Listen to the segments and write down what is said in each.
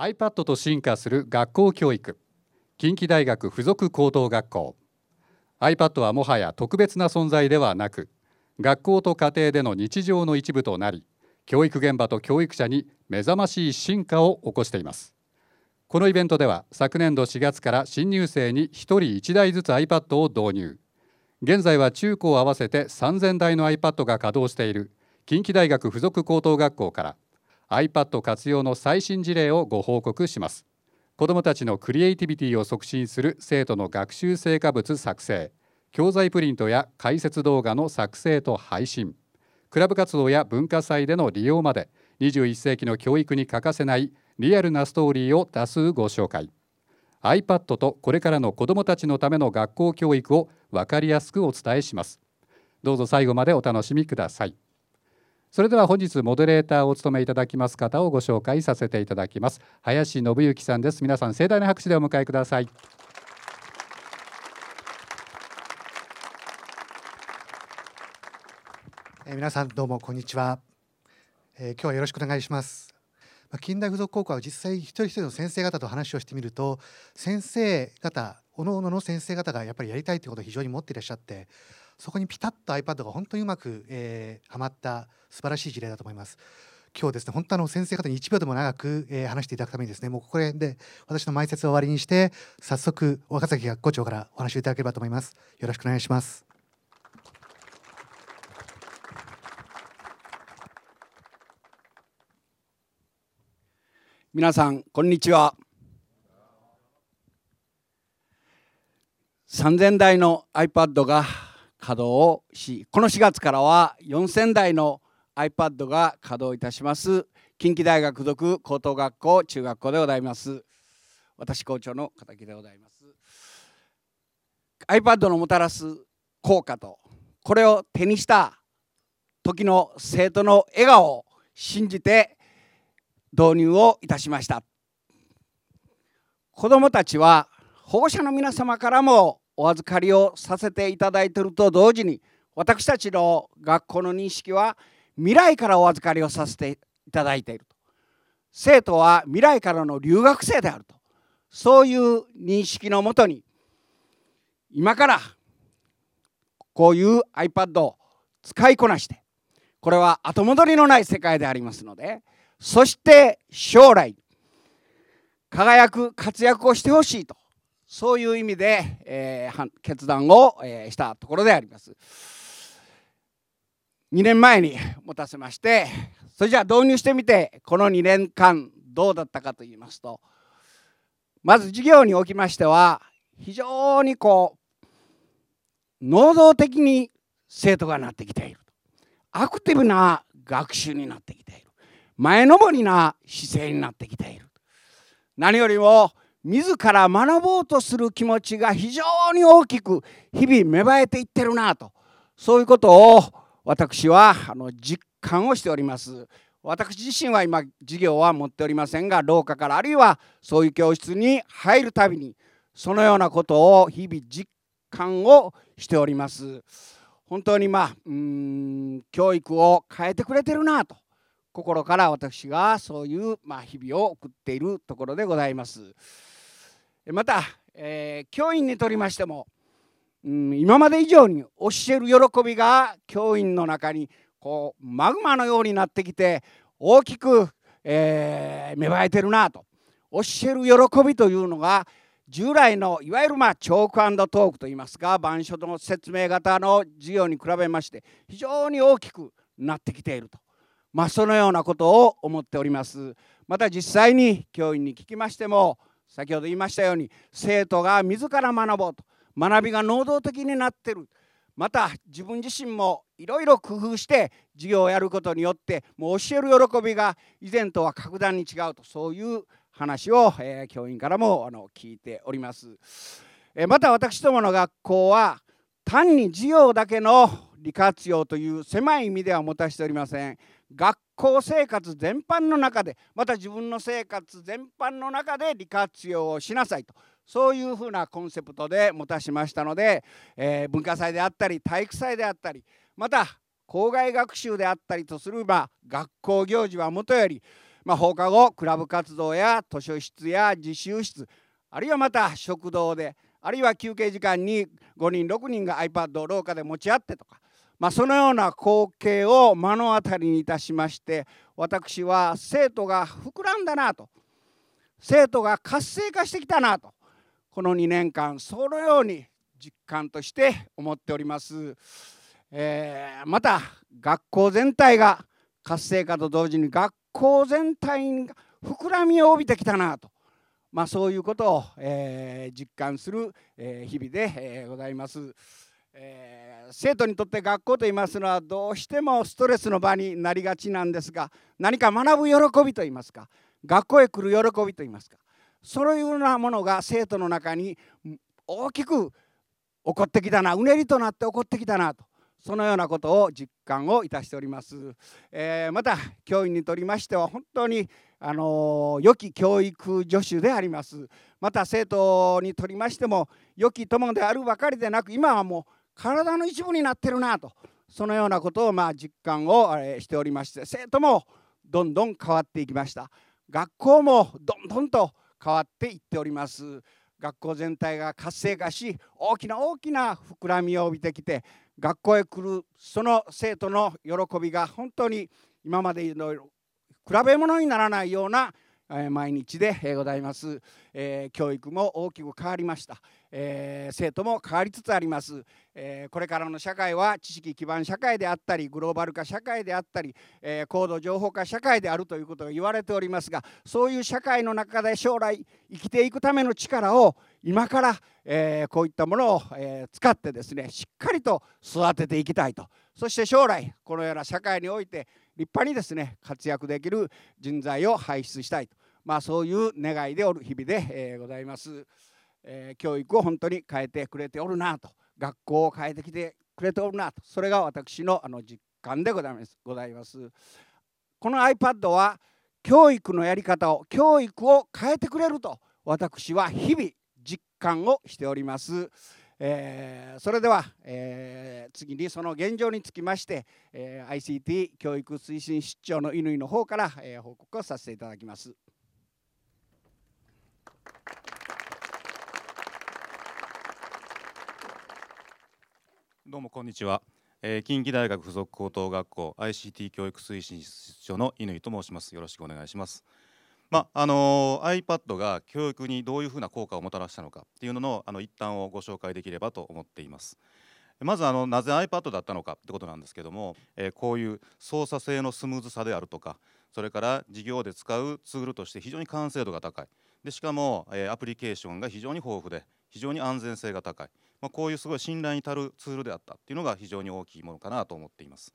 iPad と進化する学校教育。近畿大学附属高等学校。iPad はもはや特別な存在ではなく学校と家庭での日常の一部となり教育現場と教育者に目覚ましい進化を起こしています。このイベントでは昨年度4月から新入生に1人1台ずつ iPad を導入。現在は中高合わせて3000台の iPad が稼働している近畿大学附属高等学校から iPad 活用の最新事例をご報告します。子どもたちのクリエイティビティを促進する生徒の学習成果物作成。教材プリントや解説動画の作成と配信。クラブ活動や文化祭での利用まで21世紀の教育に欠かせないリアルなストーリーを多数ご紹介。iPad とこれからの子どもたちのための学校教育を分かりやすくお伝えします。どうぞ最後までお楽しみください。それでは本日モデレーターをお務めいただきます方をご紹介させていただきます。林信之さんです。皆さん盛大な拍手でお迎えください。え、皆さんどうもこんにちは、えー、今日はよろしくお願いします。まあ、近代附属高校は実際一人一人の先生方と話をしてみると先生方各々の先生方がやっぱりやりたいということを非常に持っていらっしゃってそこにピタッと iPad が本当にうまく、えー、はまった素晴らしい事例だと思います。今日ですね本当あの先生方に1秒でも長く、えー、話していただくためにですねもうここで私の前説を終わりにして早速若崎学校長からお話をいただければと思います。よろしくお願いします。皆さんこんにちは。3000台の iPad が稼働をしこの4月からは4000台の iPad が稼働いたします。近畿大学属高等学校中学校でございます。私校長の片木でございます。iPad のもたらす効果とこれを手にした時の生徒の笑顔を信じて導入をいたしました。子どもたちは保護者の皆様からもお預かりをさせていただいていると同時に私たちの学校の認識は未来からお預かりをさせていただいていると。生徒は未来からの留学生であると。そういう認識のもとに今からこういう iPad を使いこなしてこれは後戻りのない世界でありますのでそして将来輝く活躍をしてほしいと。そういう意味で、えー、決断を、えー、したところであります。2年前に持たせましてそれじゃあ導入してみてこの2年間どうだったかと言いますとまず授業におきましては非常にこう能動的に生徒がなってきているアクティブな学習になってきている。前のぼりな姿勢になってきている何よりも自ら学ぼうとする気持ちが非常に大きく日々芽生えていってるなと。そういうことを私はあの実感をしております。私自身は今授業は持っておりませんが廊下からあるいはそういう教室に入るたびにそのようなことを日々実感をしております。本当にまあうん教育を変えてくれてるなと心から私がそういうまあ日々を送っているところでございます。また、えー、教員にとりましても、うん、今まで以上に教える喜びが教員の中にこうマグマのようになってきて大きく、えー、芽生えてるなと教える喜びというのが従来のいわゆるまあチョークトークといいますか板書の説明型の授業に比べまして非常に大きくなってきていると、まあ、そのようなことを思っております。また実際に教員に聞きましても先ほど言いましたように生徒が自ら学ぼうと学びが能動的になってるまた自分自身もいろいろ工夫して授業をやることによってもう教える喜びが以前とは格段に違うとそういう話を、えー、教員からもあの聞いております。えー、また私どもの学校は単に授業だけの利活用という狭い意味では持たせておりません。学校生活全般の中でまた自分の生活全般の中で利活用をしなさいとそういうふうなコンセプトで持たしましたので、えー、文化祭であったり体育祭であったりまた校外学習であったりとする、まあ、学校行事はもとより、まあ、放課後クラブ活動や図書室や自習室あるいはまた食堂であるいは休憩時間に5人6人が iPad を廊下で持ち合ってとか、まあ、そのような光景を目の当たりにいたしまして私は生徒が膨らんだなと生徒が活性化してきたなとこの2年間そのように実感として思っております。えー、また学校全体が活性化と同時に学校全体が膨らみを帯びてきたなと、まあ、そういうことを、えー、実感する、えー、日々で、え、ございます。え、生徒にとって学校といいますのはどうしてもストレスの場になりがちなんですが何か学ぶ喜びといいますか学校へ来る喜びといいますかそういうようなものが生徒の中に大きく起こってきたなうねりとなって起こってきたなとそのようなことを実感をいたしております、えー、また教員にとりましては本当にあの良き教育助手であります。また生徒にとりましても良き友であるばかりでなく今はもう体の一部になってるなとそのようなことをまあ実感をしておりまして生徒もどんどん変わっていきました。学校もどんどんと変わっていっております。学校全体が活性化し大きな大きな膨らみを帯びてきて学校へ来るその生徒の喜びが本当に今までの比べ物にならないような毎日でございます、教育も大きく変わりました、生徒も変わりつつあります、これからの社会は知識基盤社会であったりグローバル化社会であったり、高度情報化社会であるということが言われておりますがそういう社会の中で将来生きていくための力を今から、こういったものを、使ってですねしっかりと育てていきたいと。そして将来このような社会において立派にですね活躍できる人材を輩出したいと、まあ、そういう願いでおる日々で、えー、ございます、えー、教育を本当に変えてくれておるなと。学校を変えてきてくれておるなと。それが私のあの実感でございます。ございます。この iPad は教育のやり方を教育を変えてくれると私は日々実感をしております。えー、それでは、えー、次にその現状につきまして、えー、ICT 教育推進室長の乾の方から、えー、報告をさせていただきます。どうもこんにちは、えー、近畿大学附属高等学校 ICT 教育推進室長の乾と申します。よろしくお願いします。まあの iPad が教育にどういうふうな効果をもたらしたのかっていうののあの一端をご紹介できればと思っています。まずあのなぜ iPad だったのかってことなんですけども、えー、こういう操作性のスムーズさであるとかそれから授業で使うツールとして非常に完成度が高いでしかも、えー、アプリケーションが非常に豊富で非常に安全性が高い、まあ、こういうすごい信頼に足るツールであったっていうのが非常に大きいものかなと思っています。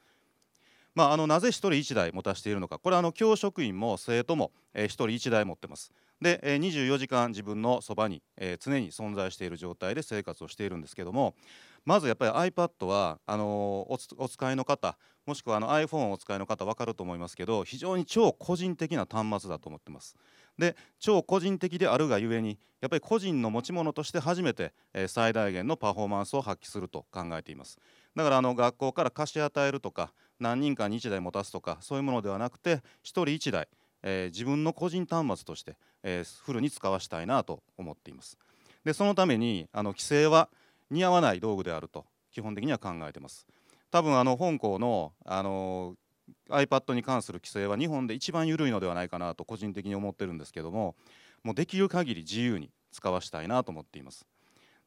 まあ、あのなぜ1人1台持たせているのか。これはあの教職員も生徒も、え、1人1台持ってます。で、え、24時間自分のそばに、常に存在している状態で生活をしているんですけどもまずやっぱり iPad はあの、お使いの方もしくはあの iPhone をお使いの方分かると思いますけど非常に超個人的な端末だと思ってます。で超個人的であるがゆえにやっぱり個人の持ち物として初めて、え、最大限のパフォーマンスを発揮すると考えています。だからあの学校から貸し与えるとか何人かに1台持たすとかそういうものではなくて1人1台、えー、自分の個人端末として、えー、フルに使わしたいなと思っています。でそのためにあの規制は似合わない道具であると基本的には考えてます。多分あの本校のあの iPad に関する規制は日本で一番緩いのではないかなと個人的に思ってるんですけどももうできる限り自由に使わしたいなと思っています。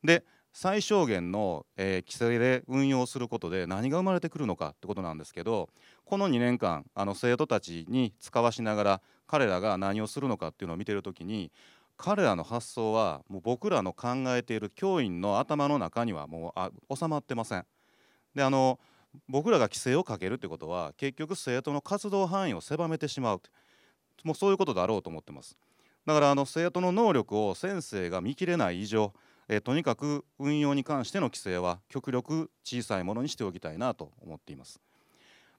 で最小限の、えー、規制で運用することで何が生まれてくるのかってことなんですけどこの2年間あの生徒たちに使わしながら彼らが何をするのかっていうのを見てる時に彼らの発想はもう僕らの考えている教員の頭の中にはもうあ収まってません。であの僕らが規制をかけるってことは結局生徒の活動範囲を狭めてしまうもうそういうことだろうと思ってます。だからあの生徒の能力を先生が見切れない以上えとにかく運用に関しての規制は極力小さいものにしておきたいなと思っています。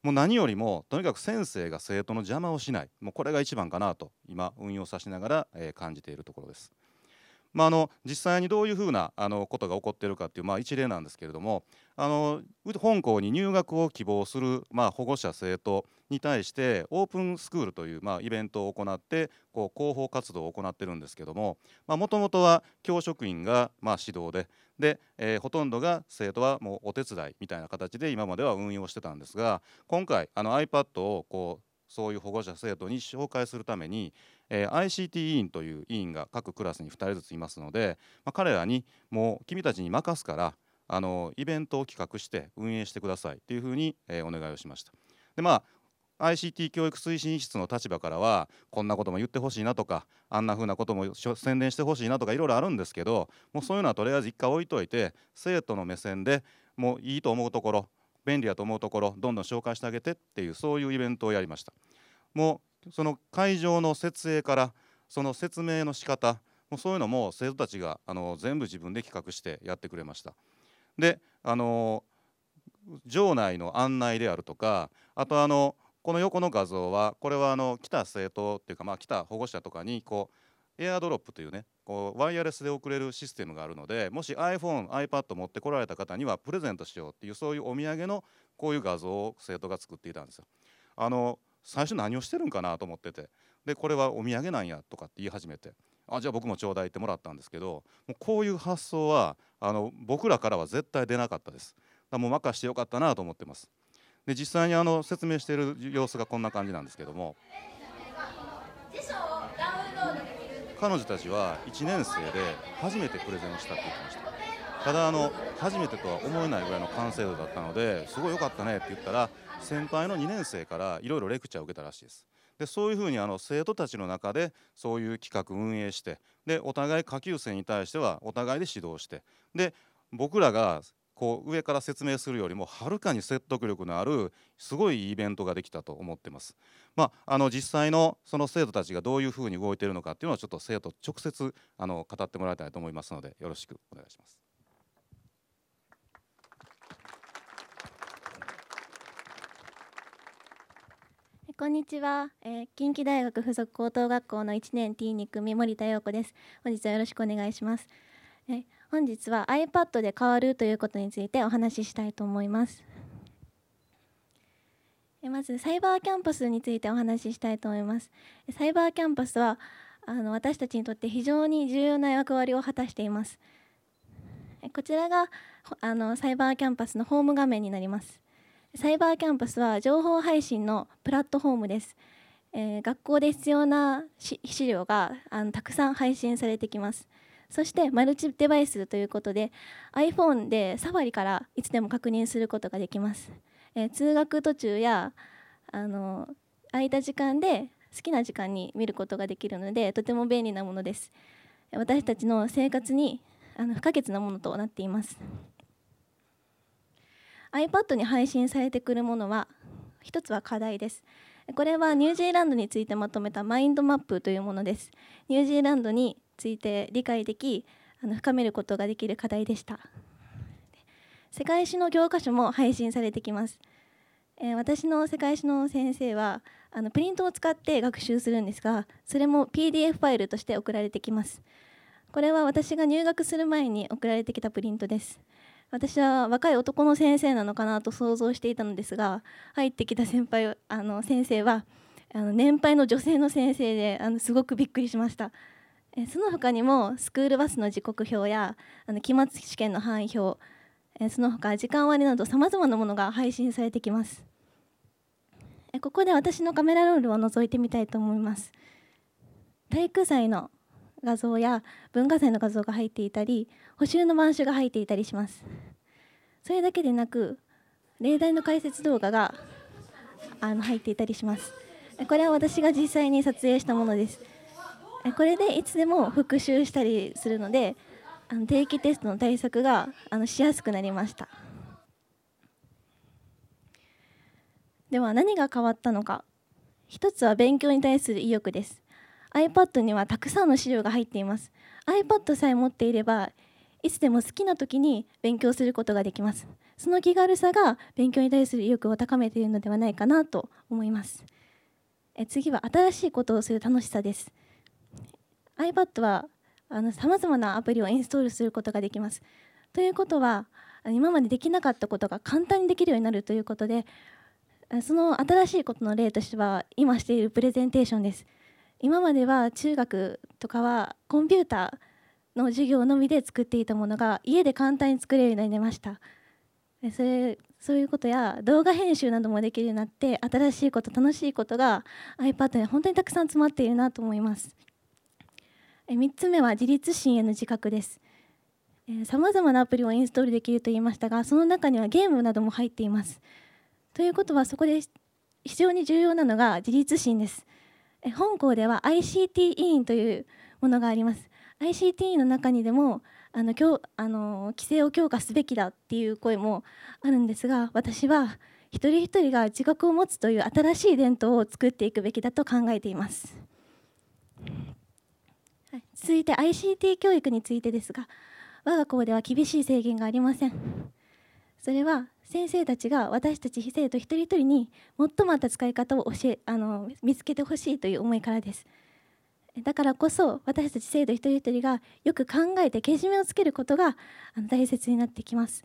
もう何よりもとにかく先生が生徒の邪魔をしない。もうこれが一番かなと今運用させながら、え感じているところです。まあ、あの実際にどういうふうなあのことが起こっているかっていう、まあ、一例なんですけれどもあの本校に入学を希望する、まあ、保護者生徒に対してオープンスクールという、まあ、イベントを行ってこう広報活動を行ってるんですけどももともとは教職員が、まあ、指導でで、えー、ほとんどが生徒はもうお手伝いみたいな形で今までは運用してたんですが今回あの iPad をこうそういう保護者生徒に紹介するために、えー、ICT 委員という委員が各クラスに2人ずついますので、まあ、彼らにもう君たちに任すからあのイベントを企画して運営してくださいというふうに、えー、お願いをしました。でまあ ICT 教育推進室の立場からはこんなことも言ってほしいなとかあんなふうなことも宣伝してほしいなとかいろいろあるんですけどもうそういうのはとりあえず一回置いといて生徒の目線でもういいと思うところ便利だと思うところどんどん紹介してあげてっていうそういうイベントをやりましたもうその会場の設営からその説明の仕方もうそういうのも生徒たちがあの全部自分で企画してやってくれましたであの場内の案内であるとかあとあのこの横の画像はこれはあの来た生徒っていうかまあ来た保護者とかにこうエアドロップというねこうワイヤレスで送れるシステムがあるのでもし iPhone、iPad 持ってこられた方にはプレゼントしようっていうそういうお土産のこういう画像を生徒が作っていたんですよ。あの最初何をしてるんかなと思ってて。でこれはお土産なんやとかって言い始めて。あじゃあ僕もちょうだいってもらったんですけどもうこういう発想はあの僕らからは絶対出なかったです。だもう任してよかったなと思ってます。で実際にあの説明している様子がこんな感じなんですけども。彼女たちは1年生で初めてプレゼンをしたって言ってました。ただあの初めてとは思えないぐらいの完成度だったのですごい良かったねって言ったら先輩の2年生からいろいろレクチャーを受けたらしいですでそういうふうにあの生徒たちの中でそういう企画運営してでお互い下級生に対してはお互いで指導してで僕らがこう上から説明するよりもはるかに説得力のあるすごいイベントができたと思ってます。まあ、あの実際のその生徒たちがどういうふうに動いているのかっていうのはちょっと生徒直接あの語ってもらいたいと思いますのでよろしくお願いします。こんにちは、えー、近畿大学附属高等学校の1年 T2 組森田陽子です。本日はよろしくお願いします。え本日は iPad で変わるということについてお話ししたいと思います。まずサイバーキャンパスについてお話ししたいと思います。サイバーキャンパスはあの私たちにとって非常に重要な役割を果たしています。こちらがあのサイバーキャンパスのホーム画面になります。サイバーキャンパスは情報配信のプラットフォームです、えー、学校で必要な資料があのたくさん配信されてきます。そしてマルチデバイスということで iPhone でサファリからいつでも確認することができます、えー、通学途中やあの空いた時間で好きな時間に見ることができるのでとても便利なものです。私たちの生活にあの不可欠なものとなっています。iPad に配信されてくるものは一つは課題です。これはニュージーランドについてまとめたマインドマップというものです。ニュージーランドについて理解できあの深めることができる課題でした。世界史の教科書も配信されてきます、えー、私の世界史の先生はあのプリントを使って学習するんですがそれも PDF ファイルとして送られてきます。これは私が入学する前に送られてきたプリントです。私は若い男の先生なのかなと想像していたのですが入ってきた先輩あの先生はあの年配の女性の先生であのすごくびっくりしました。えその他にもスクールバスの時刻表やあの期末試験の範囲表えその他時間割などさまざまなものが配信されてきます。えここで私のカメラロールを覗いてみたいと思います。体育祭の画像や文化祭の画像が入っていたり補習の板書が入っていたりします。それだけでなく例題の解説動画があの入っていたりします。これは私が実際に撮影したものです。これでいつでも復習したりするのであの定期テストの対策があのしやすくなりました。では何が変わったのか。一つは勉強に対する意欲です。iPad にはたくさんの資料が入っています。iPad さえ持っていればいつでも好きな時に勉強することができますその気軽さが勉強に対する意欲を高めているのではないかなと思いますえ次は新しいことをする楽しさです iPad はさまざまなアプリをインストールすることができます。ということは今までできなかったことが簡単にできるようになるということでその新しいことの例としては今しているプレゼンテーションです。今までは中学とかはコンピューターの授業のみで作っていたものが家で簡単に作れるようになりました。それそういうことや動画編集などもできるようになって新しいこと楽しいことが iPad に本当にたくさん詰まっているなと思います。3つ目は自立心への自覚です。さまざまなアプリをインストールできると言いましたがその中にはゲームなども入っています。ということはそこで非常に重要なのが自立心です。本校では ICT 委員というものがあります。ICT の中にでもあの今日あの規制を強化すべきだっていう声もあるんですが私は一人一人が自覚を持つという新しい伝統を作っていくべきだと考えています、はい、続いて ICT 教育についてですが我が校では厳しい制限がありません。それは先生たちが私たち生徒一人一人に最も合った使い方を教えあの見つけてほしいという思いからです。だからこそ私たち生徒一人一人がよく考えてけじめをつけることが大切になってきます。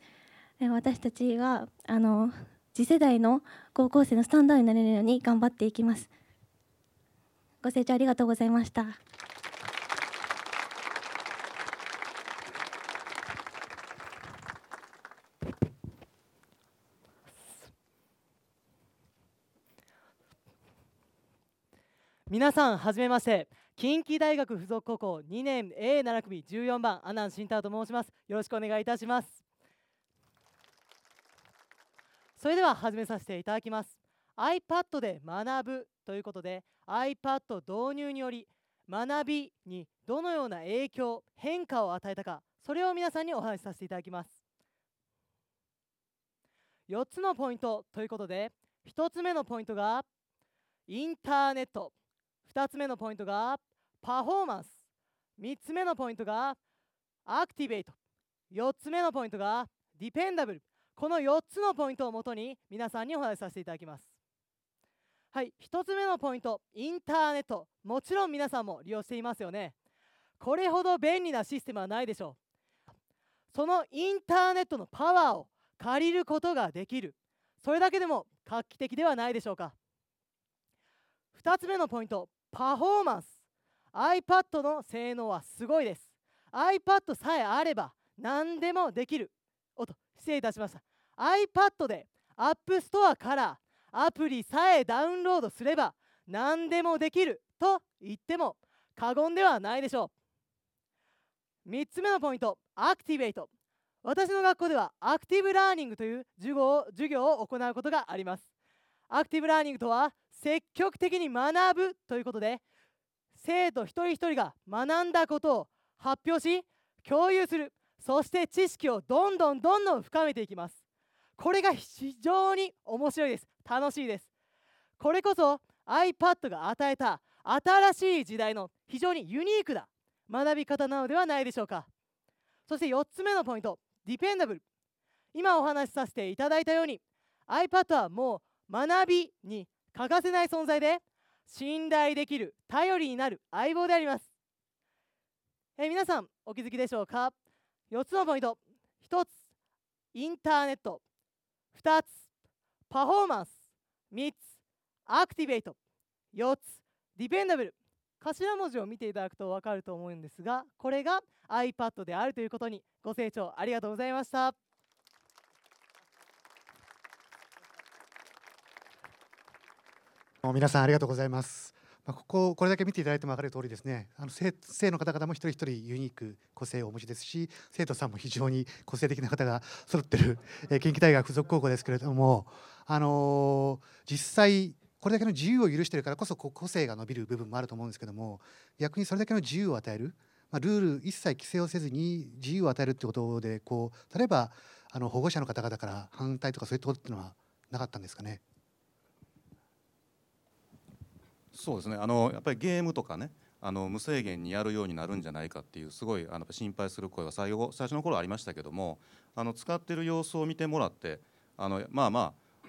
私たちがあの次世代の高校生のスタンダードになれるように頑張っていきます。ご清聴ありがとうございました。皆さんはじめまして。近畿大学附属高校2年 A7 組14番阿南慎太郎と申します。よろしくお願いいたします。それでは始めさせていただきます。iPad で学ぶということで iPad 導入により学びにどのような影響変化を与えたかそれを皆さんにお話しさせていただきます。4つのポイントということで1つ目のポイントがインターネット。2つ目のポイントがパフォーマンス。3つ目のポイントがアクティベート。4つ目のポイントがディペンダブル。この4つのポイントをもとに皆さんにお話しさせていただきます。はい1つ目のポイントインターネット。もちろん皆さんも利用していますよね。これほど便利なシステムはないでしょう。そのインターネットのパワーを借りることができる。それだけでも画期的ではないでしょうか。2つ目のポイントパフォーマンス。iPad の性能はすごいです。iPad さえあれば何でもできる。おと失礼いたしました。iPad で App Store からアプリさえダウンロードすれば何でもできると言っても過言ではないでしょう。3つ目のポイントアクティベート。私の学校ではアクティブラーニングという授業を授業を行うことがあります。アクティブラーニングとは積極的に学ぶということで生徒一人一人が学んだことを発表し共有する。そして知識をどんどんどんどん深めていきます。これが非常に面白いです。楽しいです。これこそ iPad が与えた新しい時代の非常にユニークな学び方なのではないでしょうか。そして4つ目のポイントディペンダブル。今お話しさせていただいたように iPad はもう学びに欠かせない存在で信頼できる頼りになる相棒であります。え皆さんお気づきでしょうか？4つのポイント。1つインターネット。2つパフォーマンス。3つアクティベート。4つディペンダブル。頭文字を見ていただくと分かると思うんですがこれが iPad であるということにご清聴ありがとうございました。皆さんありがとうございます。まあ、こここれだけ見ていただいても分かる通りですねあの生生の方々も一人一人ユニーク個性をお持ちですし生徒さんも非常に個性的な方が揃ってる、え、近畿大学附属高校ですけれども、あのー、実際これだけの自由を許してるからこそ個性が伸びる部分もあると思うんですけども逆にそれだけの自由を与える、ま、ルール一切規制をせずに自由を与えるってことでこう例えばあの保護者の方々から反対とかそういったことっていうのはなかったんですかね？そうですねあのやっぱりゲームとかねあの無制限にやるようになるんじゃないかっていうすごいあの心配する声が最後最初の頃ありましたけどもあの使ってる様子を見てもらってあのまあまあ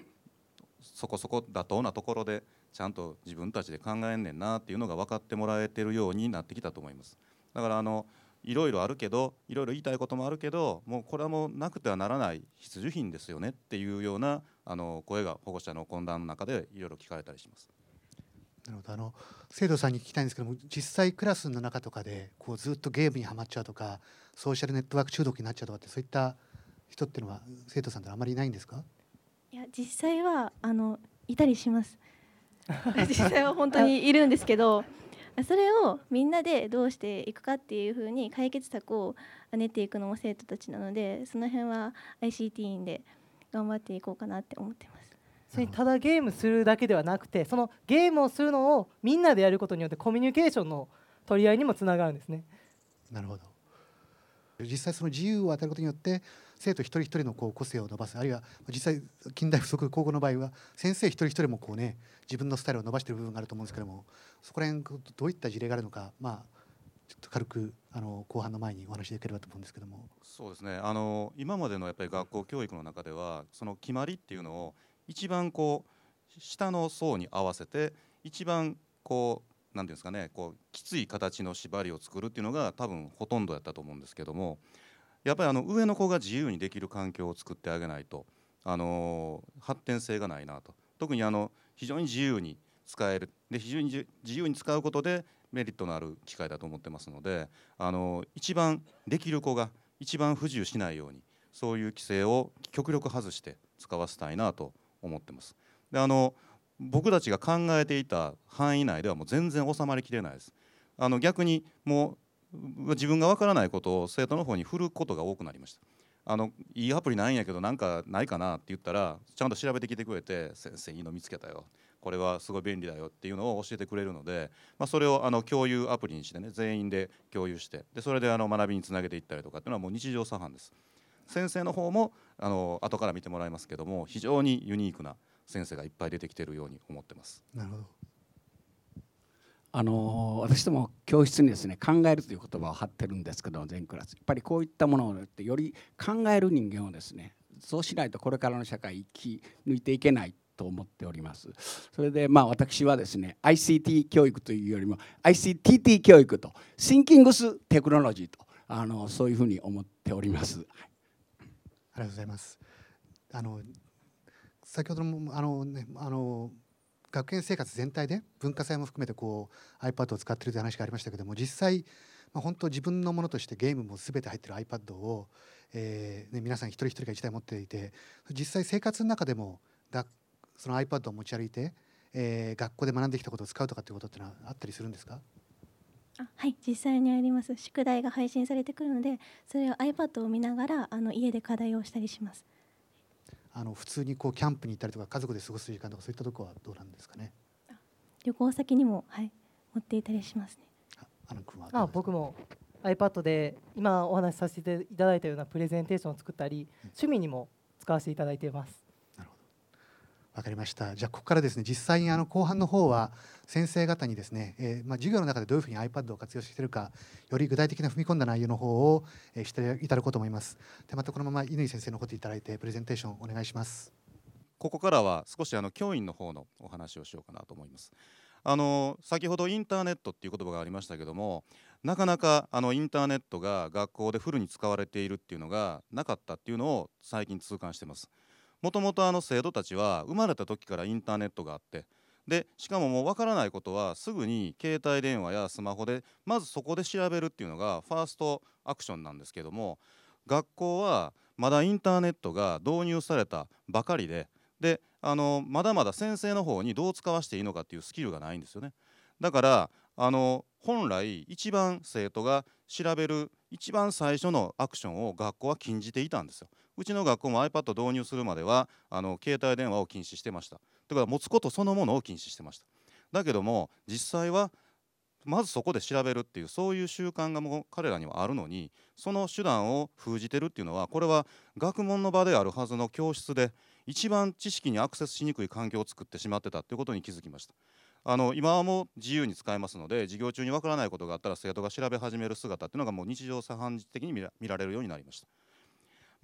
そこそこ妥当なところでちゃんと自分たちで考えんねんなっていうのが分かってもらえてるようになってきたと思います。だからあのいろいろあるけどいろいろ言いたいこともあるけどもうこれはもうなくてはならない必需品ですよねっていうようなあの声が保護者の懇談の中でいろいろ聞かれたりします。なるほど。あの生徒さんに聞きたいんですけども実際クラスの中とかでこうずっとゲームにはまっちゃうとかソーシャルネットワーク中毒になっちゃうとかってそういった人っていうのは生徒さんってあまりいないんですか？いや実際はあのいたりします。実際は本当にいるんですけどそれをみんなでどうしていくかっていうふうに解決策を練っていくのも生徒たちなのでその辺は ICT 員で頑張っていこうかなって思ってますそれにただゲームするだけではなくてそのゲームをするのをみんなでやることによってコミュニケーションの取り合いにもつながるんですね。なるほど。実際その自由を与えることによって生徒一人一人のこう個性を伸ばす。あるいは実際近代不足高校の場合は先生一人一人もこうね自分のスタイルを伸ばしている部分があると思うんですけどもそこら辺どういった事例があるのかまあちょっと軽くあの後半の前にお話しできればと思うんですけども。そうですね。あの今までのやっぱり学校教育の中ではその決まりっていうのを一番こう下の層に合わせて一番こう何ていうんですかねこうきつい形の縛りを作るっていうのが多分ほとんどやったと思うんですけどもやっぱりあの上の子が自由にできる環境を作ってあげないとあの発展性がないなと。特にあの非常に自由に使えるで非常に自由に使うことでメリットのある機会だと思ってますのであの一番できる子が一番不自由しないようにそういう規制を極力外して使わせたいなと思ってます。であの僕たちが考えていた範囲内ではもう全然収まりきれないです。あの逆にもう自分がわからないことを生徒の方に振ることが多くなりました。あのいいアプリないんやけどなんかないかなって言ったらちゃんと調べてきてくれて「先生いいの見つけたよこれはすごい便利だよ」っていうのを教えてくれるので、まあ、それをあの共有アプリにしてね全員で共有してでそれであの学びにつなげていったりとかっていうのはもう日常茶飯です。先生の方もあの後から見てもらいますけども非常にユニークな先生がいっぱい出てきているように思ってます。なるほどあの私ども教室にですね考えるという言葉を貼ってるんですけど全クラスやっぱりこういったものをってより考える人間をですねそうしないとこれからの社会生き抜いていけないと思っておりますそれでまあ私はですね ICT 教育というよりも ICTT 教育とシンキングステクノロジーとあのそういうふうに思っております。ありがとうございます。あの先ほどもあのねあの学園生活全体で文化祭も含めてこう iPad を使ってるという話がありましたけども実際、まあ、本当自分のものとしてゲームも全て入ってる iPad を、えーね、皆さん一人一人が1台持っていて実際生活の中でもだその iPad を持ち歩いて、えー、学校で学んできたことを使うとかっていうことってのはあったりするんですか？あはい実際にあります宿題が配信されてくるのでそれを iPad を見ながらあの家で課題をしたりしますあの普通にこうキャンプに行ったりとか家族で過ごす時間とかそういったところはどうなんですかね？旅行先にもはい持っていたりしますね。あの君はあ僕も iPad で今お話しさせていただいたようなプレゼンテーションを作ったり、趣味にも使わせていただいています。わかりました。じゃあここからですね実際にあの後半の方は先生方にですね、えー、まあ授業の中でどういうふうに iPad を活用しているかより具体的な踏み込んだ内容の方を、えー、していただこうと思います。でまたこのまま乾先生残っていただいてプレゼンテーションお願いします。ここからは少しあの教員の方のお話をしようかなと思います。あの先ほどインターネットっていう言葉がありましたけどもなかなかあのインターネットが学校でフルに使われているっていうのがなかったっていうのを最近痛感してます。もともとあの生徒たちは生まれた時からインターネットがあってでしかももう分からないことはすぐに携帯電話やスマホでまずそこで調べるっていうのがファーストアクションなんですけども学校はまだインターネットが導入されたばかりでであのまだまだ先生の方にどう使わせていいのかっていうスキルがないんですよね。だからあの本来一番生徒が調べる一番最初のアクションを学校は禁じていたんですよ。うちの学校も iPad 導入するまではあの携帯電話を禁止してました。だから持つことそのものを禁止してました。だけども実際はまずそこで調べるっていうそういう習慣がもう彼らにはあるのにその手段を封じてるっていうのはこれは学問の場であるはずの教室で一番知識にアクセスしにくい環境を作ってしまってたっていうことに気づきました。あの今はもう自由に使えますので授業中にわからないことがあったら生徒が調べ始める姿っていうのがもう日常茶飯事的に見られるようになりました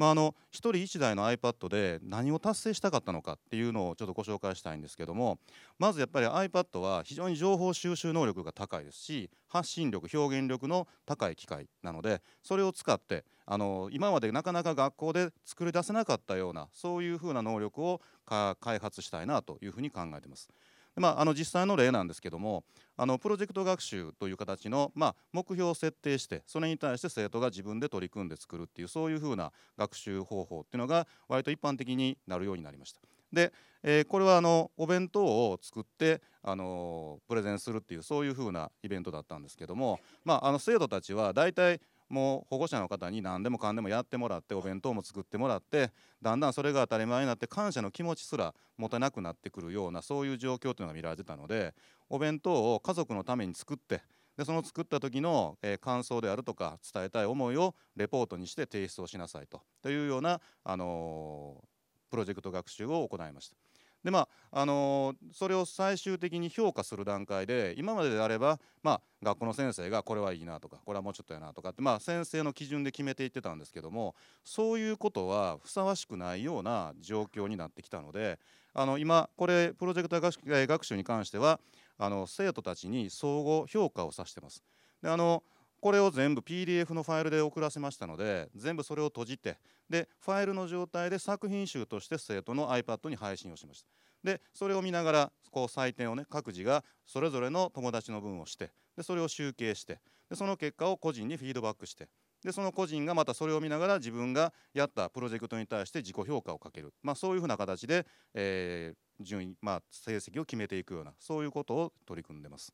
まあ、あの1人1台の iPad で何を達成したかったのかっていうのをちょっとご紹介したいんですけどもまずやっぱり iPad は非常に情報収集能力が高いですし発信力表現力の高い機械なのでそれを使ってあの今までなかなか学校で作り出せなかったようなそういうふうな能力を開発したいなというふうに考えています。まあ、あの実際の例なんですけどもあのプロジェクト学習という形の、まあ、目標を設定してそれに対して生徒が自分で取り組んで作るっていうそういうふうな学習方法っていうのが割と一般的になるようになりました。で、えー、これはあのお弁当を作ってあのプレゼンするっていうそういうふうなイベントだったんですけども、まあ、あの生徒たちは大体もう保護者の方に何でもかんでもやってもらってお弁当も作ってもらってだんだんそれが当たり前になって感謝の気持ちすら持てなくなってくるようなそういう状況というのが見られてたのでお弁当を家族のために作ってでその作った時の、え、感想であるとか伝えたい思いをレポートにして提出をしなさいとというような、あの、プロジェクト学習を行いました。でまああのー、それを最終的に評価する段階で今までであれば、まあ、学校の先生がこれはいいなとかこれはもうちょっとやなとかって、まあ、先生の基準で決めていってたんですけどもそういうことはふさわしくないような状況になってきたのであの今これプロジェクト学習に関してはあの生徒たちに相互評価をさせてます。であのこれを全部 PDF のファイルで送らせましたので全部それを閉じてでファイルの状態で作品集として生徒の iPad に配信をしましたでそれを見ながらこう採点をね各自がそれぞれの友達の分をしてでそれを集計してでその結果を個人にフィードバックしてでその個人がまたそれを見ながら自分がやったプロジェクトに対して自己評価をかける、まあ、そういうふうな形で、えー、順位、まあ、成績を決めていくようなそういうことを取り組んでます。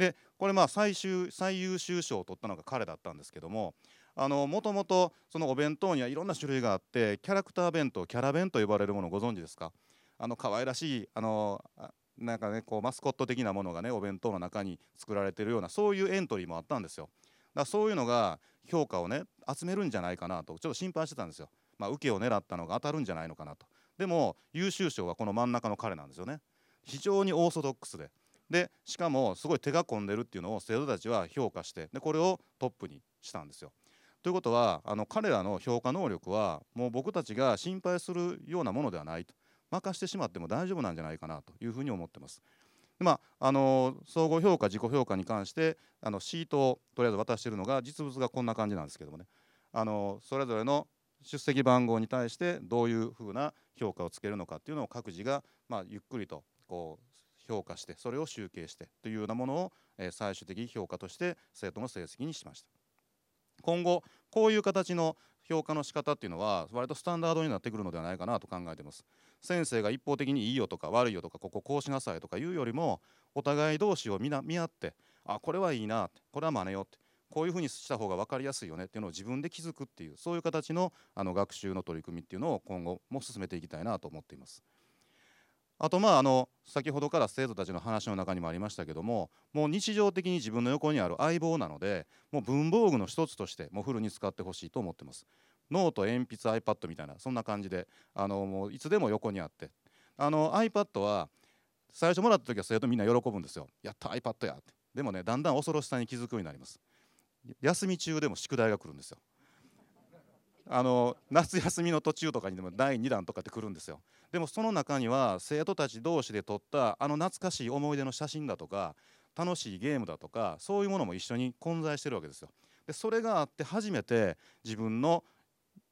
でこれまあ最終最優秀賞を取ったのが彼だったんですけどももともとそのお弁当にはいろんな種類があってキャラクター弁当キャラ弁と呼ばれるものをご存知ですか？あの可愛らしいあのなんかねこうマスコット的なものがねお弁当の中に作られてるようなそういうエントリーもあったんですよ。だからそういうのが評価をね集めるんじゃないかなとちょっと心配してたんですよ。まあ受けを狙ったのが当たるんじゃないのかなと。でも優秀賞はこの真ん中の彼なんですよね。非常にオーソドックスで。でしかもすごい手が込んでるっていうのを生徒たちは評価してでこれをトップにしたんですよ。ということはあの彼らの評価能力はもう僕たちが心配するようなものではないと任してしまっても大丈夫なんじゃないかなというふうに思ってます。まあ、あの総合評価自己評価に関してあのシートをとりあえず渡しているのが実物がこんな感じなんですけどもねあのそれぞれの出席番号に対してどういうふうな評価をつけるのかっていうのを各自が、まあ、ゆっくりとこう評価してそれを集計してというようなものを、え最終的評価として生徒の成績にしました今後こういう形の評価の仕方っていうのは割とスタンダードになってくるのではないかなと考えてます先生が一方的にいいよとか悪いよとかこここうしなさいとかいうよりもお互い同士を見な見合ってあこれはいいなってこれは真似よってこういうふうにした方が分かりやすいよねっていうのを自分で気づくっていうそういう形のあの学習の取り組みっていうのを今後も進めていきたいなと思っています。あとまああの先ほどから生徒たちの話の中にもありましたけどももう日常的に自分の横にある相棒なのでもう文房具の一つとしてもうフルに使ってほしいと思ってます。ノート鉛筆 iPad みたいなそんな感じであのもういつでも横にあって。あの iPad は最初もらった時は生徒みんな喜ぶんですよ。やった iPad やって。でもねだんだん恐ろしさに気づくようになります。休み中でも宿題が来るんですよ。あの夏休みの途中とかにでも第2弾とかって来るんですよ。でもその中には生徒たち同士で撮ったあの懐かしい思い出の写真だとか楽しいゲームだとかそういうものも一緒に混在してるわけですよ。でそれがあって初めて自分の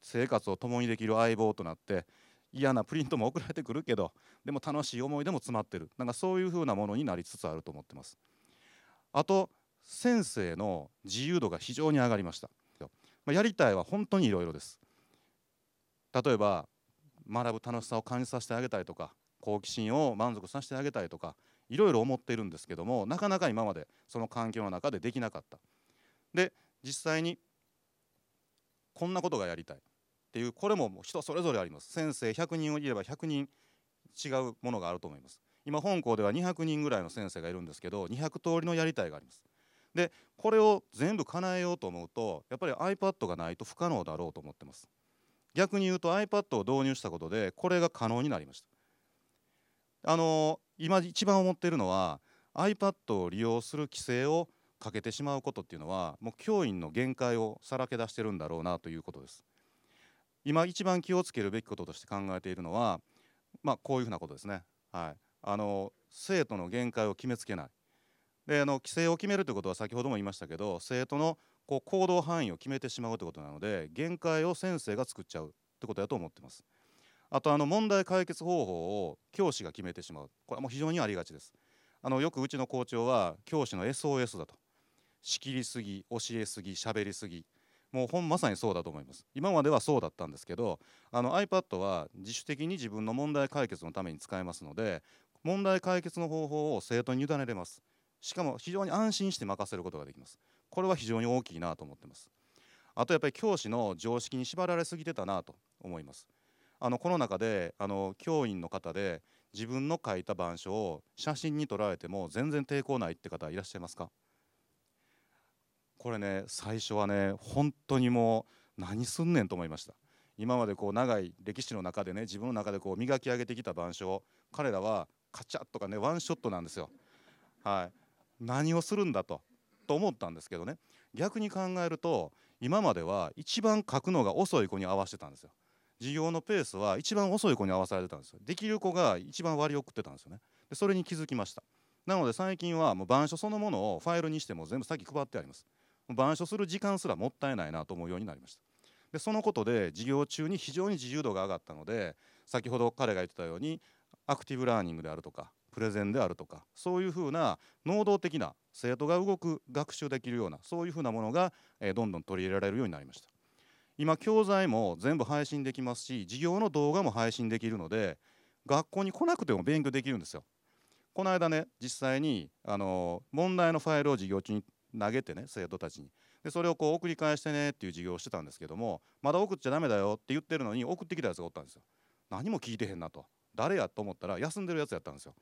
生活を共にできる相棒となって嫌なプリントも送られてくるけどでも楽しい思い出も詰まってる。なんかそういう風なものになりつつあると思ってます。あと先生の自由度が非常に上がりました。まあ、やりたいは本当にいろいろです。例えば学ぶ楽しさを感じさせてあげたいとか好奇心を満足させてあげたいとかいろいろ思っているんですけどもなかなか今までその環境の中でできなかった。で実際にこんなことがやりたいっていうこれも人それぞれあります。先生100人いれば100人違うものがあると思います。今本校では200人ぐらいの先生がいるんですけど200通りのやりたいがあります。でこれを全部叶えようと思うとやっぱり iPad がないと不可能だろうと思ってます。逆に言うと iPad を導入したことでこれが可能になりました。あの今一番思っているのは iPad を利用する規制をかけてしまうことっていうのはもう教員の限界をさらけ出してるんだろうなということです。今一番気をつけるべきこととして考えているのは、まあ、こういうふうなことですね。はい、あの生徒の限界を決めつけない。であの規制を決めるということは先ほども言いましたけど生徒のこう行動範囲を決めてしまうということなので限界を先生が作っちゃうということだと思ってます。あとあの問題解決方法を教師が決めてしまう。これはもう非常にありがちです。あのよくうちの校長は教師の SOS だと。仕切りすぎ教えすぎ喋りすぎ。もうほんまさにそうだと思います。今まではそうだったんですけどあの iPad は自主的に自分の問題解決のために使えますので問題解決の方法を生徒に委ねれます。しかも非常に安心して任せることができます。これは非常に大きいなと思ってます。あとやっぱり教師の常識に縛られすぎてたなと思います。あのこの中であの教員の方で自分の書いた板書を写真に撮られても全然抵抗ないって方いらっしゃいますか？これね最初はね本当にもう何すんねんと思いました。今までこう長い歴史の中でね自分の中でこう磨き上げてきた板書を彼らはカチャッとかねワンショットなんですよ。はい。何をするんだとと思ったんですけどね。逆に考えると今までは一番書くのが遅い子に合わせてたんですよ。授業のペースは一番遅い子に合わされてたんですよ。できる子が一番割り送ってたんですよね。でそれに気づきました。なので最近はもう板書そのものをファイルにしても全部先配ってあります。板書する時間すらもったいないなと思うようになりました。でそのことで授業中に非常に自由度が上がったので先ほど彼が言ってたようにアクティブラーニングであるとかプレゼンであるとかそういうふうな能動的な生徒が動く学習できるようなそういうふうなものが、えどんどん取り入れられるようになりました。今教材も全部配信できますし授業の動画も配信できるので学校に来なくても勉強できるんですよ。この間ね実際にあの問題のファイルを授業中に投げてね生徒たちに。でそれをこう送り返してねっていう授業をしてたんですけどもまだ送っちゃダメだよって言ってるのに送ってきたやつがおったんですよ。何も聞いてへんなと。誰やと思ったら休んでるやつやったんですよ。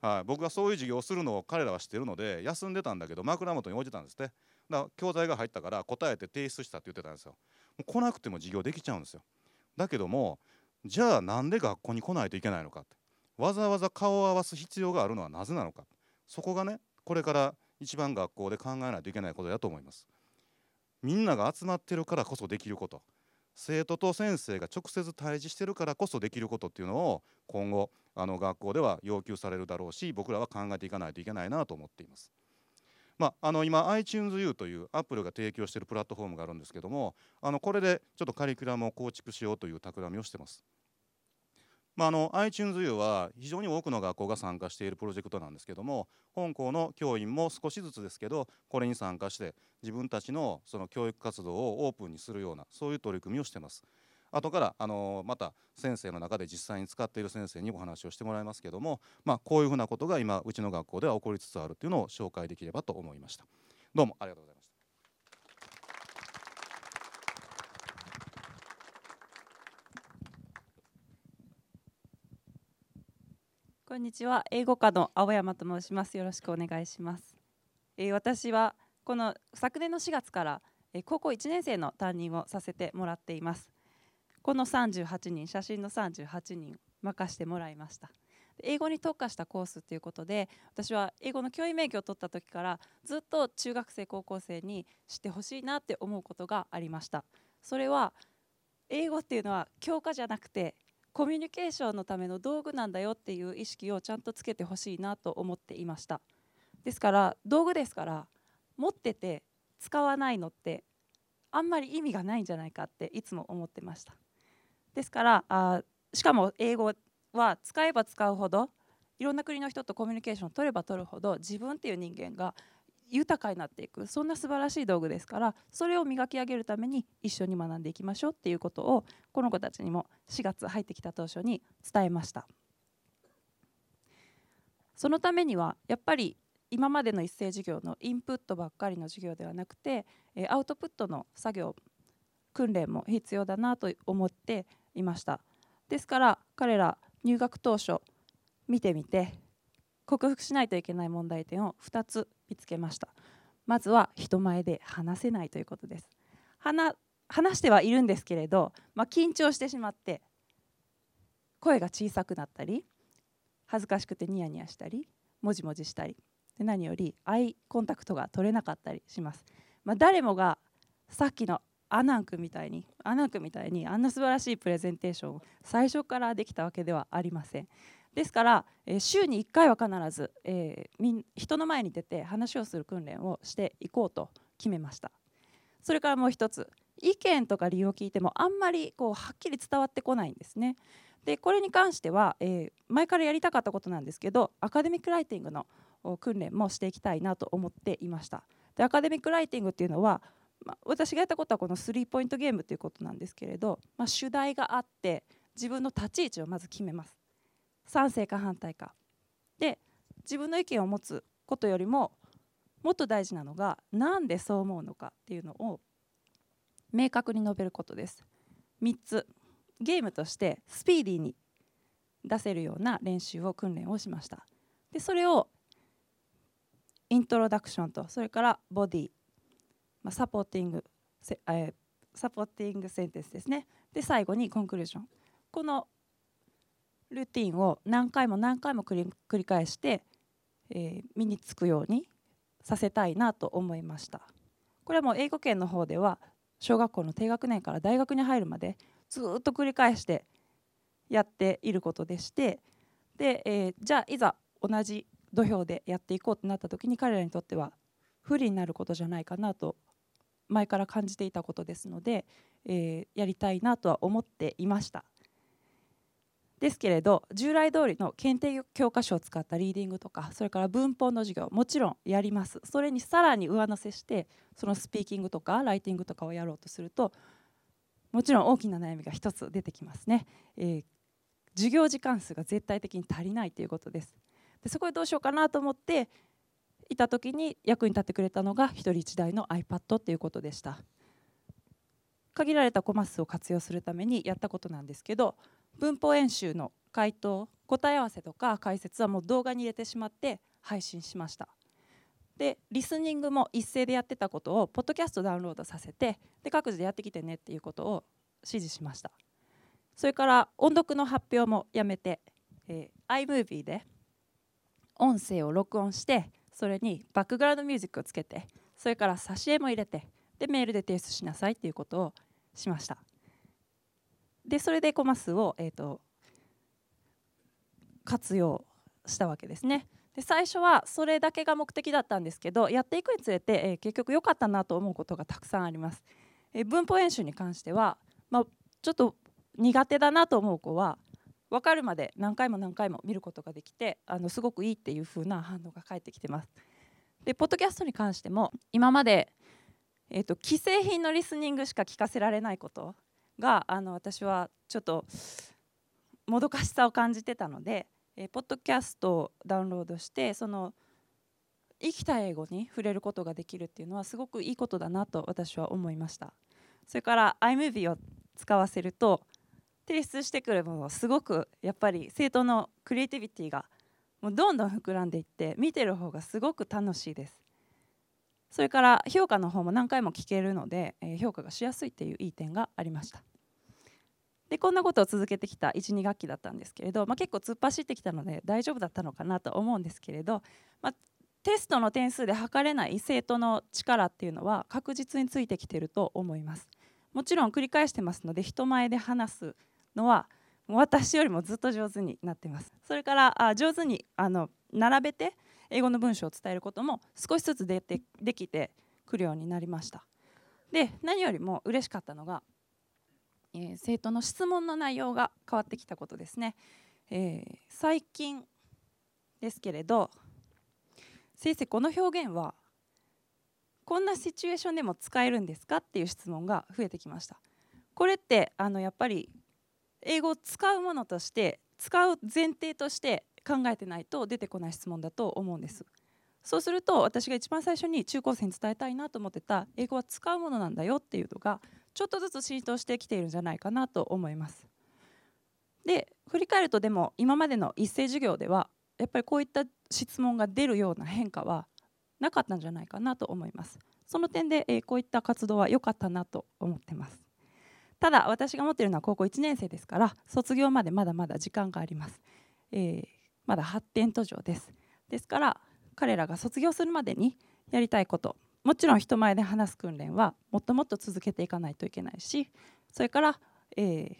はい、僕がそういう授業をするのを彼らは知ってるので休んでたんだけど枕元に置いてたんですって。だから教材が入ったから答えて提出したって言ってたんですよ。もう来なくても授業できちゃうんですよ。だけどもじゃあなんで学校に来ないといけないのかって。わざわざ顔を合わす必要があるのはなぜなのか。そこがねこれから一番学校で考えないといけないことだと思います。みんなが集まってるからこそできること。生徒と先生が直接対峙してるからこそできることっていうのを今後あの学校では要求されるだろうし僕らは考えていかないといけないなと思っています。まあ、あの今 iTunesU というアップルが提供しているプラットフォームがあるんですけどもあのこれでちょっとカリキュラムを構築しようという企みをしてます。まあ、あの iTunesU は非常に多くの学校が参加しているプロジェクトなんですけども本校の教員も少しずつですけどこれに参加して自分たちのその教育活動をオープンにするようなそういう取り組みをしてます。後からあのまた先生の中で実際に使っている先生にお話をしてもらいますけども、まあ、こういうふうなことが今うちの学校では起こりつつあるというのを紹介できればと思いました。どうもありがとうございましんにちは。英語科の青山と申します。よろしくお願いします、えー、私はこの昨年の4月から、えー、高校1年生の担任をさせてもらっています。この38人写真の38人任してもらいました。英語に特化したコースということで私は英語の教員免許を取った時からずっと中学生高校生に知ってほしいなって思うことがありました。それは英語っていうのは教科じゃなくてコミュニケーションのための道具なんだよっていう意識をちゃんとつけてほしいなと思っていました。ですから道具ですから持ってて使わないのってあんまり意味がないんじゃないかっていつも思ってました。ですからあしかも英語は使えば使うほどいろんな国の人とコミュニケーションを取れば取るほど自分っていう人間が豊かになっていく。そんな素晴らしい道具ですからそれを磨き上げるために一緒に学んでいきましょうっていうことをこの子たちにも4月入ってきた当初に伝えました。そのためにはやっぱり今までの一斉授業のインプットばっかりの授業ではなくてアウトプットの作業訓練も必要だなと思っていました。ですから彼ら入学当初見てみて克服しないといけない問題点を2つ見つけました。まずは人前で話せないということです。話してはいるんですけれど、まあ、緊張してしまって声が小さくなったり恥ずかしくてニヤニヤしたりもじもじしたりで何よりアイコンタクトが取れなかったりします、まあ、誰もがさっきのアナン君みたいにアナン君みたいにあんな素晴らしいプレゼンテーションを最初からできたわけではありません。ですから、え、週に1回は必ず、えー、人の前に出て話をする訓練をしていこうと決めました。それからもう一つ意見とか理由を聞いてもあんまりこうはっきり伝わってこないんですね。でこれに関しては、えー、前からやりたかったことなんですけどアカデミックライティングの訓練もしていきたいなと思っていました。でアカデミックライティングっていうのはまあ、私がやったことはこのスリーポイントゲームということなんですけれど、まあ、主題があって自分の立ち位置をまず決めます。賛成か反対か。で自分の意見を持つことよりももっと大事なのが何でそう思うのかっていうのを明確に述べることです。3つ。ゲームとしてスピーディーに出せるような練習を訓練をしました。でそれをイントロダクションとそれからボディ。まあ、サポーティングえ、サポーティングセンテンスですね。で最後にコンクルージョン。このルーティンを何回も何回も繰り返して、えー、身につくようにさせたいなと思いました。これはもう英語圏の方では小学校の低学年から大学に入るまでずっと繰り返してやっていることでしてで、えー、じゃあいざ同じ土俵でやっていこうとなった時に彼らにとっては不利になることじゃないかなと前から感じていたことですので、えー、やりたいなとは思っていました。ですけれど従来通りの検定教科書を使ったリーディングとかそれから文法の授業もちろんやります。それにさらに上乗せしてそのスピーキングとかライティングとかをやろうとするともちろん大きな悩みが一つ出てきますね、えー、授業時間数が絶対的に足りないということです。でそこでどうしようかなと思っていた時に役に立ってくれたのが1人1台の iPad っていうことでした。限られたコマ数を活用するためにやったことなんですけど文法演習の回答答え合わせとか解説はもう動画に入れてしまって配信しました。でリスニングも一斉でやってたことをポッドキャストダウンロードさせてで各自でやってきてねっていうことを指示しました。それから音読の発表もやめて、えー、iMovie で音声を録音してそれにバックグラウンドミュージックをつけてそれから挿絵も入れてでメールで提出しなさいっていうことをしました。でそれでコマ数を、えーと、活用したわけですねで最初はそれだけが目的だったんですけどやっていくにつれて、えー、結局良かったなと思うことがたくさんあります、えー、文法演習に関しては、まあ、ちょっと苦手だなと思う子は分かるまで何回も何回も見ることができてあのすごくいいっていう風な反応が返ってきてます。でポッドキャストに関しても今まで、えーと、既製品のリスニングしか聞かせられないことがあの私はちょっともどかしさを感じてたので、えー、ポッドキャストをダウンロードしてその生きた英語に触れることができるっていうのはすごくいいことだなと私は思いました。それから iMovie を使わせると提出してくるものすごくやっぱり生徒のクリエイティビティがもうどんどん膨らんでいって見てる方がすごく楽しいです。それから評価の方も何回も聞けるので、え評価がしやすいっていういい点がありました。でこんなことを続けてきた12学期だったんですけれど、まあ、結構突っ走ってきたので大丈夫だったのかなと思うんですけれど、まあ、テストの点数で測れない生徒の力っていうのは確実についてきてると思います。もちろん繰り返してますので人前で話すのは私よりもずっと上手になってます。それからあ上手にあの並べて英語の文章を伝えることも少しずつでてできてくるようになりました。で何よりも嬉しかったのが、えー、生徒の質問の内容が変わってきたことですね、えー、最近ですけれど先生この表現はこんなシチュエーションでも使えるんですかっていう質問が増えてきました。これってあのやっぱり英語を使うものとして使う前提として考えてないと出てこない質問だと思うんです。そうすると私が一番最初に中高生に伝えたいなと思ってた英語は使うものなんだよっていうのがちょっとずつ浸透してきているんじゃないかなと思います。で振り返るとでも今までの一斉授業ではやっぱりこういった質問が出るような変化はなかったんじゃないかなと思います。その点で、えこういった活動は良かったなと思ってます。ただ私が持っているのは高校1年生ですから卒業までまだまだ時間があります、えー、まだ発展途上ですですから彼らが卒業するまでにやりたいこともちろん人前で話す訓練はもっともっと続けていかないといけないしそれから、えー、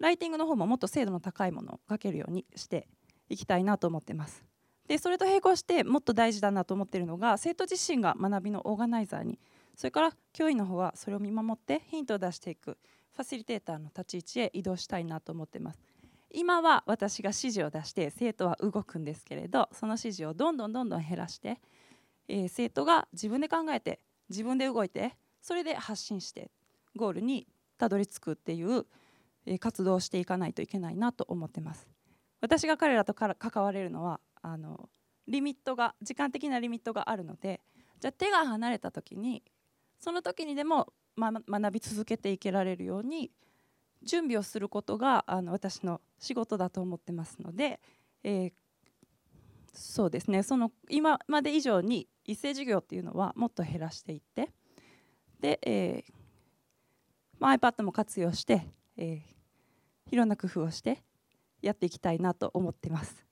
ライティングの方ももっと精度の高いものを書けるようにしていきたいなと思ってます。でそれと並行してもっと大事だなと思ってるのが生徒自身が学びのオーガナイザーにそれから教員の方はそれを見守ってヒントを出していくファシリテーターの立ち位置へ移動したいなと思ってます今は私が指示を出して生徒は動くんですけれどその指示をどんどんどんどん減らして、えー、生徒が自分で考えて自分で動いてそれで発信してゴールにたどり着くっていう、え、活動をしていかないといけないなと思ってます。私が彼らと関われるのはあのリミットが時間的なリミットがあるのでじゃあ手が離れた時にその時にでも、ま、学び続けていけられるように準備をすることがあの私の仕事だと思ってますので、えー、そうですねその今まで以上に一斉授業っていうのはもっと減らしていってで、えーまあ、iPad も活用して、えー、いろんな工夫をしてやっていきたいなと思ってます。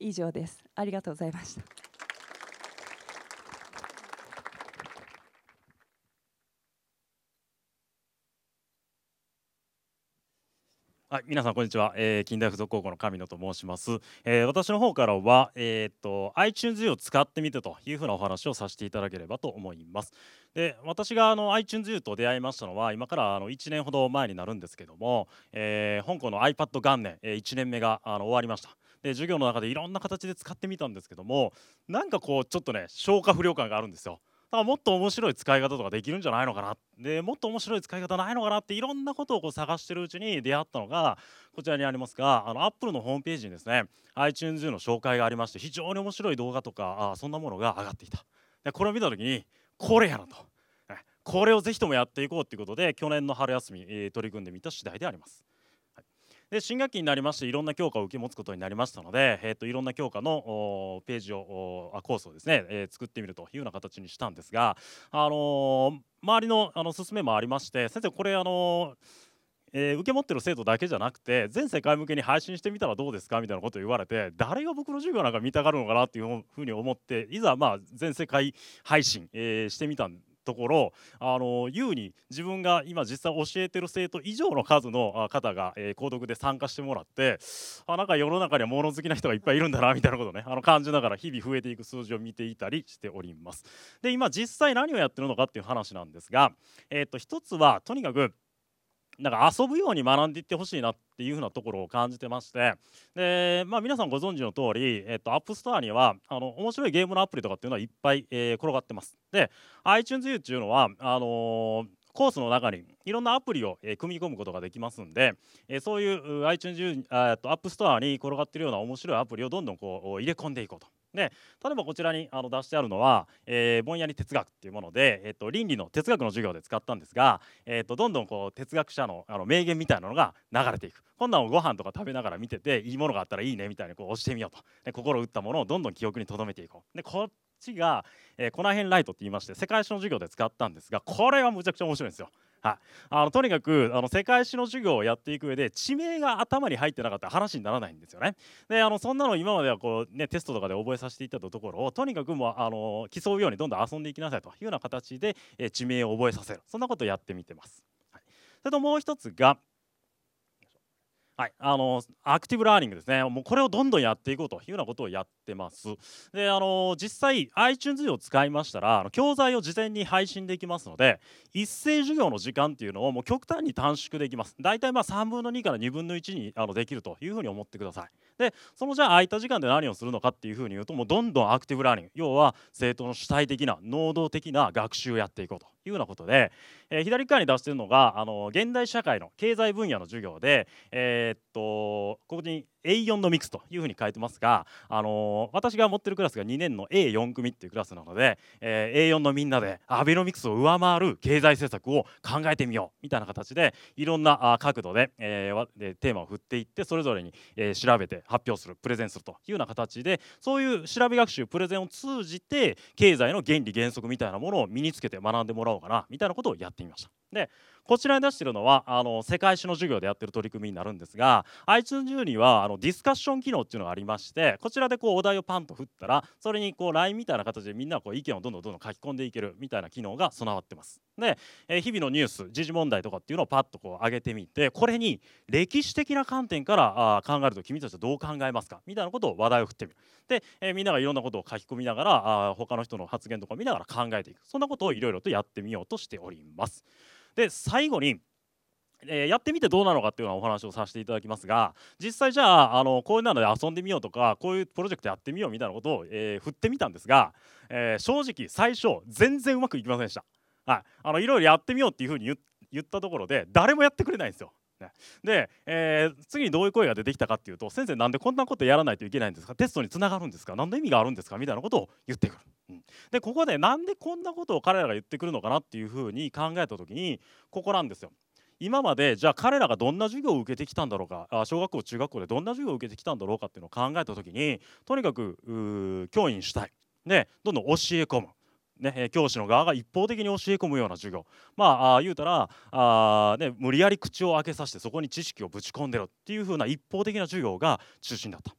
以上です。ありがとうございました。はい、皆さんこんにちは、えー、近代附属高校の神野と申します、えー、私の方からは、えー、っと iTunes U を使ってみてというふうなお話をさせていただければと思います。で私があの iTunes U と出会いましたのは今からあの1年ほど前になるんですけども、えー、香港の iPad 元年、えー、1年目があの終わりました。で授業の中でいろんな形で使ってみたんですけどもなんかこうちょっとね消化不良感があるんですよ。だからもっと面白い使い方とかできるんじゃないのかな。でもっと面白い使い方ないのかなっていろんなことをこう探してるうちに出会ったのがこちらにありますがあの Apple のホームページにですね iTunes の紹介がありまして非常に面白い動画とかあそんなものが上がっていた。でこれを見た時にこれやなと。これをぜひともやっていこうということで去年の春休み、えー、取り組んでみた次第であります。で新学期になりましていろんな教科を受け持つことになりましたので、えーと、いろんな教科のページをあコースをですね、えー、作ってみるというような形にしたんですが、あのー、周りのあの勧めもありまして先生これあのーえー、受け持ってる生徒だけじゃなくて全世界向けに配信してみたらどうですかみたいなことを言われて誰が僕の授業なんか見たがるのかなっていうふうに思っていざまあ全世界配信、えー、してみたんところあの優に自分が今実際教えてる生徒以上の数の方が、えー、購読で参加してもらってあなんか世の中には物好きな人がいっぱいいるんだなみたいなことをねあの感じながら日々増えていく数字を見ていたりしております。で今実際何をやってるのかっていう話なんですが、えー、と一つはとにかくなんか遊ぶように学んでいってほしいなっていうふうなところを感じてまして。で、まあ、皆さんご存知の通り、えっと、 App Store にはあの面白いゲームのアプリとかっていうのはいっぱい、えー、転がってます。で iTunesU っていうのはあのーコースの中にいろんなアプリを、えー、組み込むことができますんで、えー、そういう iTunesU App Store に転がってるような面白いアプリをどんどんこう入れ込んでいこうと。で例えばこちらにあの出してあるのは、えー、ぼんやり哲学っていうもので、えーと、倫理の哲学の授業で使ったんですが、えーと、どんどんこう哲学者のあの名言みたいなのが流れていく。こんなんをご飯とか食べながら見てていいものがあったらいいねみたいにこう押してみようと。で心打ったものをどんどん記憶に留めていこう。でこっちが、えー、コナヘンライトって言いまして世界史の授業で使ったんですがこれはむちゃくちゃ面白いんですよ。はい、あのとにかくあの世界史の授業をやっていく上で地名が頭に入ってなかったら話にならないんですよね。であのそんなの今まではこう、ね、テストとかで覚えさせていたところをとにかくもうあの競うようにどんどん遊んでいきなさいというような形で、え地名を覚えさせるそんなことをやってみてます。はい、それともう一つがはい、あのアクティブラーニングですね。もうこれをどんどんやっていこうというようなことをやってます。であの実際 iTunes を使いましたら教材を事前に配信できますので一斉授業の時間っていうのをもう極端に短縮できます。大体まあ3分の2から2分の1にあのできるというふうに思ってください。でそのじゃあ空いた時間で何をするのかっていうふうに言うともうどんどんアクティブラーニング。要は生徒の主体的な能動的な学習をやっていこうというようなことで、えー、左側に出しているのがあの現代社会の経済分野の授業で、えー、っとここに A4 のミックスというふうに書いてますが、あのー、私が持ってるクラスが2年の A4 組っていうクラスなので、えー、A4 のみんなでアベノミクスを上回る経済政策を考えてみようみたいな形でいろんな角度で,、えー、テーマを振っていってそれぞれに、え、調べて発表するプレゼンするというような形でそういう調べ学習プレゼンを通じて経済の原理原則みたいなものを身につけて学んでもらおうかなみたいなことをやってみました。でこちらに出しているのはあの世界史の授業でやってる取り組みになるんですが iTunes にはあのディスカッション機能っていうのがありましてこちらでこうお題をパンと振ったらそれにこう LINE みたいな形でみんなこう意見をどんどんどんどん書き込んでいけるみたいな機能が備わってます。で、えー日々のニュース時事問題とかっていうのをパッとこう上げてみてこれに歴史的な観点からあ考えると君たちはどう考えますかみたいなことを話題を振ってみる。で、えーみんながいろんなことを書き込みながらあ他の人の発言とか見ながら考えていく。そんなことをいろいろとやってみようとしております。で最後にえーやってみてどうなのかっていうようなお話をさせていただきますが実際じゃああのこういうので遊んでみようとかこういうプロジェクトやってみようみたいなことを、えー振ってみたんですが、えー正直最初全然うまくいきませんでした。はい、あのいろいろやってみようっていうふうに言ったところで誰もやってくれないんですよ。ねで、えー次にどういう声が出てきたかっていうと先生なんでこんなことやらないといけないんですか？テストにつながるんですか？何の意味があるんですか？みたいなことを言ってくる。うんでここでなんでこんなことを彼らが言ってくるのかなっていうふうに考えた時にここなんですよ。今までじゃあ彼らがどんな授業を受けてきたんだろうか小学校中学校でどんな授業を受けてきたんだろうかっていうのを考えた時にとにかく教員主体でどんどん教え込む。ね、教師の側が一方的に教え込むような授業まああ言うたらあ、ね、無理やり口を開けさせてそこに知識をぶち込んでろっていう風な一方的な授業が中心だった。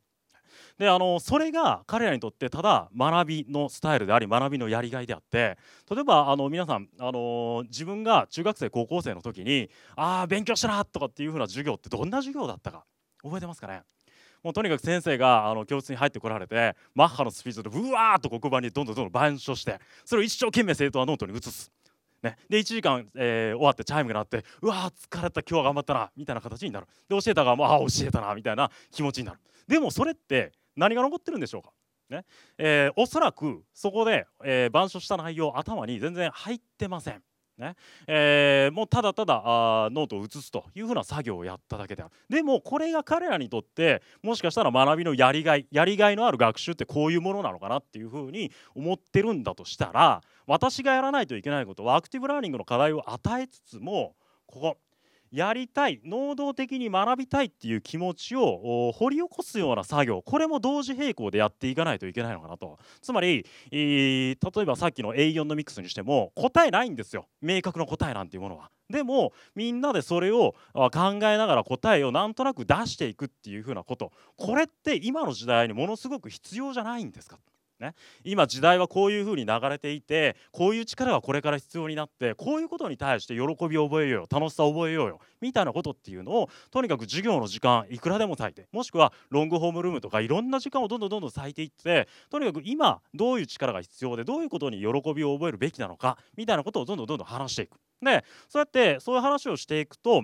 であのそれが彼らにとってただ学びのスタイルであり学びのやりがいであって例えばあの皆さんあの自分が中学生高校生の時に「ああ勉強したな」とかっていう風な授業ってどんな授業だったか覚えてますかね？もうとにかく先生があの教室に入ってこられてマッハのスピードでうわーっと黒板にどんどんどんどん板書してそれを一生懸命生徒はノートに写す。ね、で1時間、えー終わってチャイムが鳴ってうわ疲れた今日は頑張ったなみたいな形になる。で教えた側もああ教えたなみたいな気持ちになる。でもそれって何が残ってるんでしょうか？ね？えーおそらくそこで、えー板書した内容頭に全然入ってません。ね？えーもうただただあーノートを写すというふうな作業をやっただけである。でもこれが彼らにとってもしかしたら学びのやりがいやりがいのある学習ってこういうものなのかなっていうふうに思ってるんだとしたら私がやらないといけないことはアクティブラーニングの課題を与えつつもここやりたい能動的に学びたいっていう気持ちを掘り起こすような作業これも同時並行でやっていかないといけないのかなと。つまり、例えばさっきの A4 のミックスにしても答えないんですよ。明確な答えなんていうものは。でもみんなでそれを考えながら答えをなんとなく出していくっていうふうなこと。これって今の時代にものすごく必要じゃないんですか？ね、今時代はこういうふうに流れていてこういう力がこれから必要になってこういうことに対して喜びを覚えようよ楽しさを覚えようよみたいなことっていうのをとにかく授業の時間いくらでも割いてもしくはロングホームルームとかいろんな時間をどんどんどんどん割いていってとにかく今どういう力が必要でどういうことに喜びを覚えるべきなのかみたいなことをどんどんどんどん話していく。でそうやってそういう話をしていくと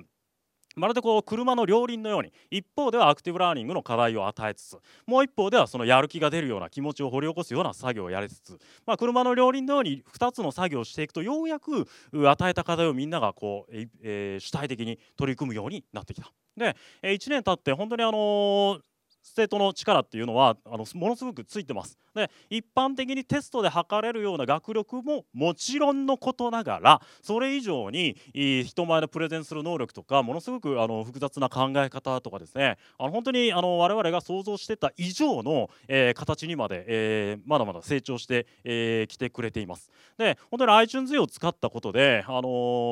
まるでこう車の両輪のように一方ではアクティブラーニングの課題を与えつつもう一方ではそのやる気が出るような気持ちを掘り起こすような作業をやりつつ、まあ、車の両輪のように2つの作業をしていくとようやく与えた課題をみんながこう、えー主体的に取り組むようになってきた。で、1年経って本当にあのー生徒の力っていうのはあのものすごくついてます。で一般的にテストで測れるような学力ももちろんのことながらそれ以上に人前でプレゼンする能力とかものすごくあの複雑な考え方とかですねあの本当にあの我々が想像してた以上の、えー形にまで、えーまだまだ成長してき、えー来てくれています。で本当に iTunes を使ったことで、あの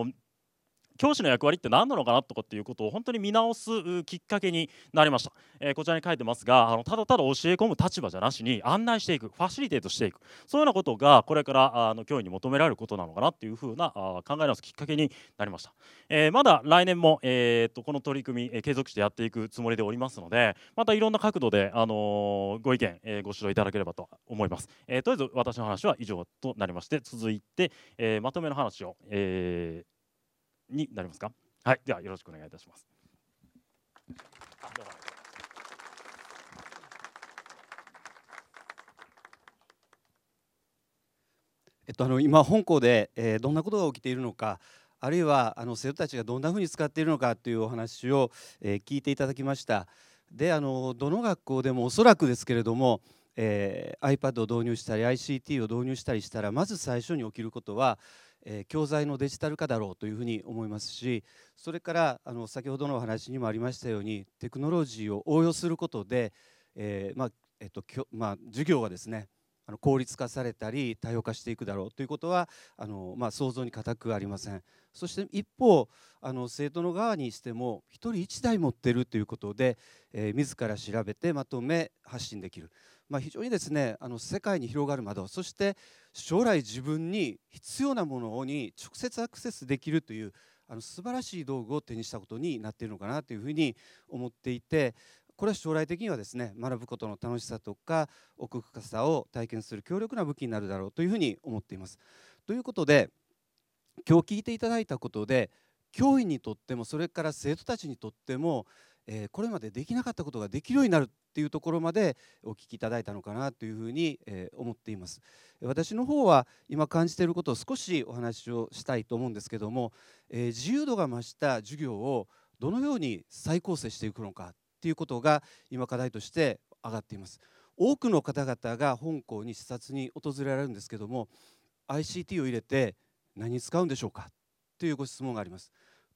ー教師の役割って何なのかなとかっていうことを本当に見直すきっかけになりました、えーこちらに書いてますがあのただただ教え込む立場じゃなしに案内していくファシリテートしていく。そういうようなことがこれからあの教員に求められることなのかなっていうふうなあ考え直すきっかけになりました、えーまだ来年も、えーっとこの取り組み、え継続してやっていくつもりでおりますのでまたいろんな角度で、あのご意見、えご指導いただければと思います、えとりあえず私の話は以上となりまして続いて、えまとめの話を、えーになりますか？はい。ではよろしくお願いいたします。えっと、あの今本校で、えーどんなことが起きているのかあるいはあの生徒たちがどんなふうに使っているのかというお話を、えー聞いていただきました。であのどの学校でもおそらくですけれども、えー iPad を導入したり ICT を導入したりしたらまず最初に起きることは、え教材のデジタル化だろうというふうに思いますしそれからあの先ほどのお話にもありましたようにテクノロジーを応用することで、えまあえっとまあ、授業がですねあの効率化されたり多様化していくだろうということはあの、まあ、想像に難くありません。そして一方あの生徒の側にしても1人1台持ってるということで、えー、自ら調べてまとめ発信できる、まあ、非常にですねあの世界に広がる窓そして将来自分に必要なものに直接アクセスできるというあの素晴らしい道具を手にしたことになっているのかなというふうに思っていてこれは将来的にはですね学ぶことの楽しさとか奥深さを体験する強力な武器になるだろうというふうに思っています。ということで今日聞いていただいたことで教員にとってもそれから生徒たちにとっても、えー、これまでできなかったことができるようになるっていうところまでお聞きいただいたのかなというふうに、えー、思っています。私の方は今感じていることを少しお話をしたいと思うんですけども、えー、自由度が増した授業をどのように再構成していくのかっていうことが今課題として上がっています。多くの方々が本校に視察に訪れられるんですけども ICT を入れて何に使うんでしょうかというご質問があります。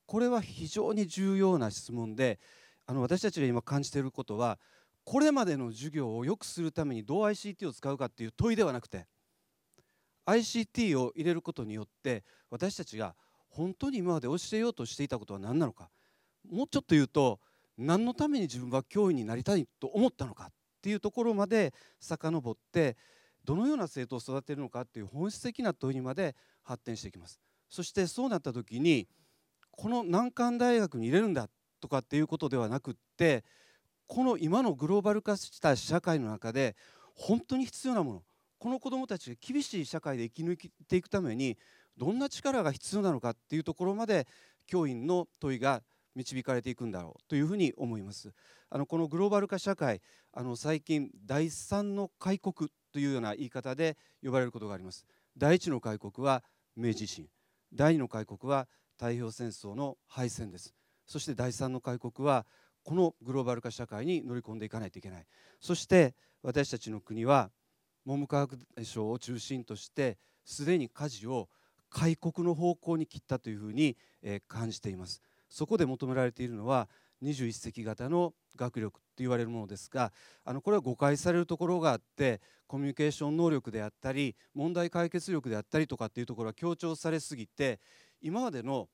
これは非常に重要な質問であの私たちが今感じていることはこれまでの授業を良くするためにどう ICT を使うかっていう問いではなくて ICT を入れることによって私たちが本当に今まで教えようとしていたことは何なのかもうちょっと言うと何のために自分が教員になりたいと思ったのかっていうところまで遡ってどのような生徒を育てるのかっていう本質的な問いにまで発展していきます。そしてそうなった時にこの難関大学に入れるんだとかっていうことではなくってこの今のグローバル化した社会の中で本当に必要なものこの子どもたちが厳しい社会で生き抜いていくためにどんな力が必要なのかっていうところまで教員の問いが導かれていくんだろうというふうに思います。あのこのグローバル化社会あの最近第三の開国というような言い方で呼ばれることがあります。第一の開国は明治維新。第二の開国は太平洋戦争の敗戦です。そして第三の開国はこのグローバル化社会に乗り込んでいかないといけない。そして私たちの国は文部科学省を中心としてすでに舵を開国の方向に切ったというふうに感じています。そこで求められているのは21世紀型の学力と言われるものですがあのこれは誤解されるところがあってコミュニケーション能力であったり問題解決力であったりとかっていうところが強調されすぎて今までの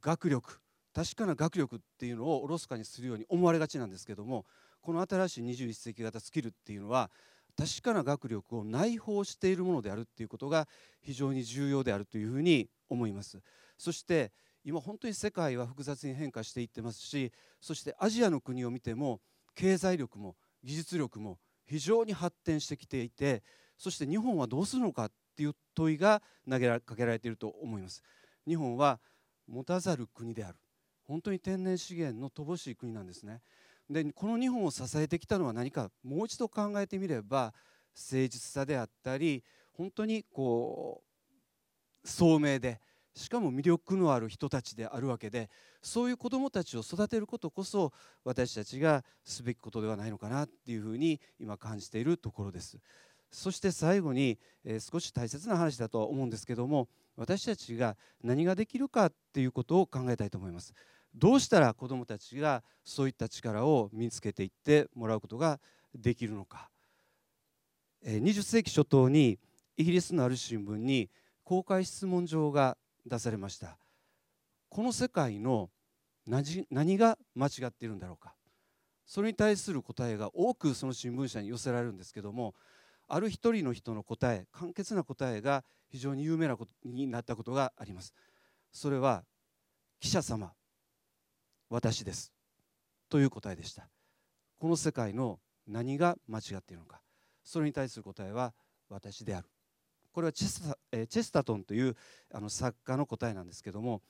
学力確かな学力っていうのをおろそかにするように思われがちなんですけどもこの新しい21世紀型スキルっていうのは確かな学力を内包しているものであるっていうことが非常に重要であるというふうに思います。そして今本当に世界は複雑に変化していってますしそしてアジアの国を見ても経済力も技術力も非常に発展してきていてそして日本はどうするのかっていう問いが投げかけられていると思います。日本は持たざる国である。本当に天然資源の乏しい国なんですね。でこの日本を支えてきたのは何かもう一度考えてみれば誠実さであったり本当にこう聡明でしかも魅力のある人たちであるわけでそういう子どもたちを育てることこそ私たちがすべきことではないのかなっていうふうに今感じているところです。そして最後に、えー、少し大切な話だとは思うんですけども私たちが何ができるかっていうことを考えたいと思います。どうしたら子どもたちがそういった力を身につけていってもらうことができるのか。20世紀初頭にイギリスのある新聞に公開質問状が出されました。この世界の何が間違っているんだろうか。それに対する答えが多くその新聞社に寄せられるんですけどもある一人の人の答え簡潔な答えが非常に有名なことになったことがあります。それは記者様私です。という答えでした。この世界の何が間違っているのか。それに対する答えは私である。これはチェスタチェスタトンというあの作家の答えなんですけども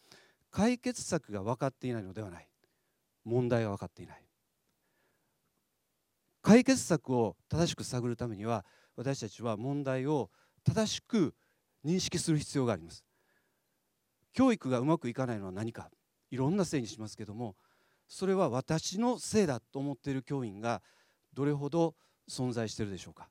解決策が分かっていないのではない。問題が分かっていない。解決策を正しく探るためには私たちは問題を正しく認識する必要があります。教育がうまくいかないのは何か。いろんなせいにしますけどもそれは私のせいだと思っている教員がどれほど存在しているでしょうか。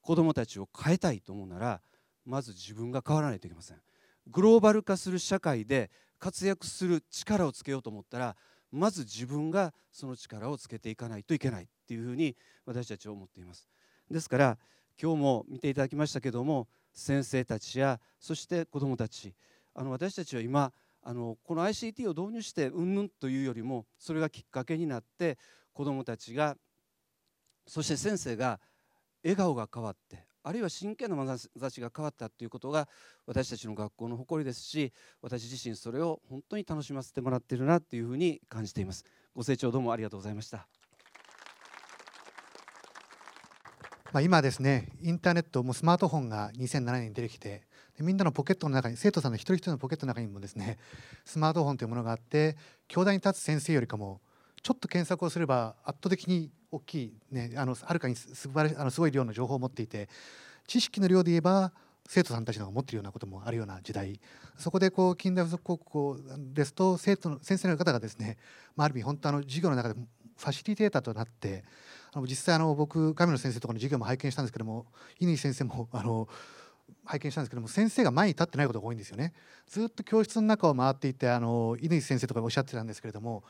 子どもたちを変えたいと思うならまず自分が変わらないといけません。グローバル化する社会で活躍する力をつけようと思ったらまず自分がその力をつけていかないといけないっていうふうに私たちは思っています。ですから今日も見ていただきましたけども先生たちやそして子どもたちあの私たちは今あのこの ICT を導入してうんぬんというよりもそれがきっかけになって子どもたちがそして先生が笑顔が変わってあるいは真剣な眼差しが変わったということが私たちの学校の誇りですし私自身それを本当に楽しませてもらっているなというふうに感じていますご清聴どうもありがとうございましたまあ、今ですねインターネットもスマートフォンが2007年に出てきてみんなのポケットの中に生徒さんの一人一人のポケットの中にもですね スマートフォンというものがあって教壇に立つ先生よりかもちょっと検索をすれば圧倒的に大きい、ね、あのはるかにすあのすごい量の情報を持っていて知識の量で言えば生徒さんたちの持っているようなこともあるような時代。そこでこう近代附属高校ですと生徒の先生の方がですね、まあ、ある意味本当あの授業の中でファシリテーターとなってあの実際あの僕神野先生とかの授業も拝見したんですけども乾先生もあの拝見したんですけども先生が前に立ってないことが多いんですよね。ずっと教室の中を回っていてあの乾先生とかおっしゃってたんですけれども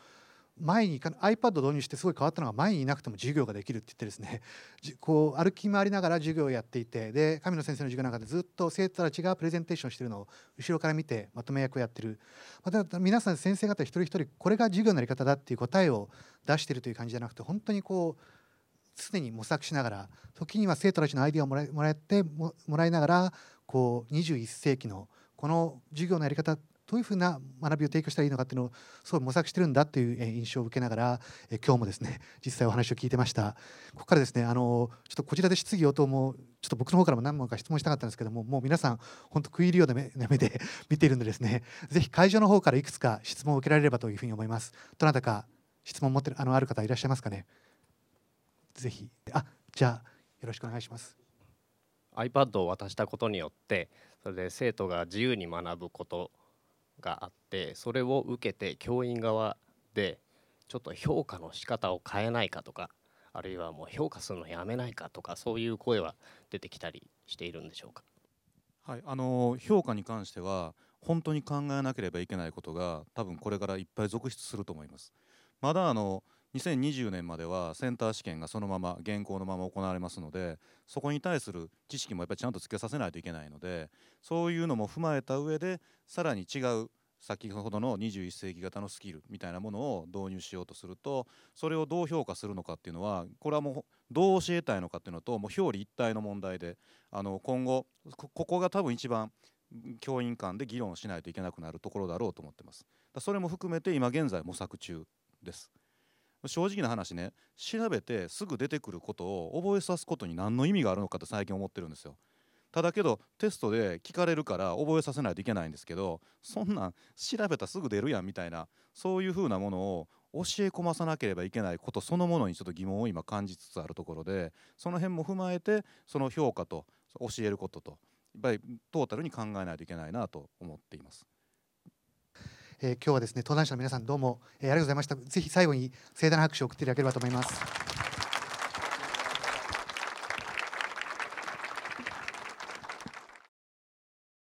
前に iPad を導入してすごい変わったのが前にいなくても授業ができるって言ってですね こう歩き回りながら授業をやっていてで神野先生の授業の中でずっと生徒たちがプレゼンテーションしてるのを後ろから見てまとめ役をやってる、また皆さん先生方一人一人これが授業のやり方だっていう答えを出してるという感じじゃなくて本当にこう常に模索しながら時には生徒たちのアイデアをもらもらってもらいながらこう21世紀のこの授業のやり方どういうふうな学びを提供したらいいのかっていうのをすごい模索してるんだっていう印象を受けながら今日もですね実際お話を聞いてました。ここからですねあのちょっとこちらで質疑応答もちょっと僕の方からも何問か質問したかったんですけどももう皆さん本当食い入るような目 で見ているんでですねぜひ会場の方からいくつか質問を受けられればというふうに思います。どなたか質問持ってるあのある方いらっしゃいますかね？ぜひあじゃあよろしくお願いします iPad を渡したことによってそれで生徒が自由に学ぶことがあってそれを受けて教員側でちょっと評価の仕方を変えないかとかあるいはもう評価するのやめないかとかそういう声は出てきたりしているんでしょうか？はい、あの評価に関しては本当に考えなければいけないことが多分これからいっぱい続出すると思います。まだあの2020年まではセンター試験がそのまま現行のまま行われますのでそこに対する知識もやっぱりちゃんとつけさせないといけないのでそういうのも踏まえた上でさらに違う先ほどの21世紀型のスキルみたいなものを導入しようとするとそれをどう評価するのかっていうのはこれはもうどう教えたいのかっていうのともう表裏一体の問題であの今後ここが多分一番教員間で議論しないといけなくなるところだろうと思ってます。それも含めて今現在模索中です。正直な話ね調べてすぐ出てくることを覚えさすことに何の意味があるのかって最近思ってるんですよただけどテストで聞かれるから覚えさせないといけないんですけどそんなん調べたらすぐ出るやんみたいなそういうふうなものを教え込まさなければいけないことそのものにちょっと疑問を今感じつつあるところでその辺も踏まえてその評価と教えることとやっぱりトータルに考えないといけないなと思っています。えー、今日はですね登壇者の皆さんどうも、えー、ありがとうございました。ぜひ最後に盛大な拍手を送っていただければと思います。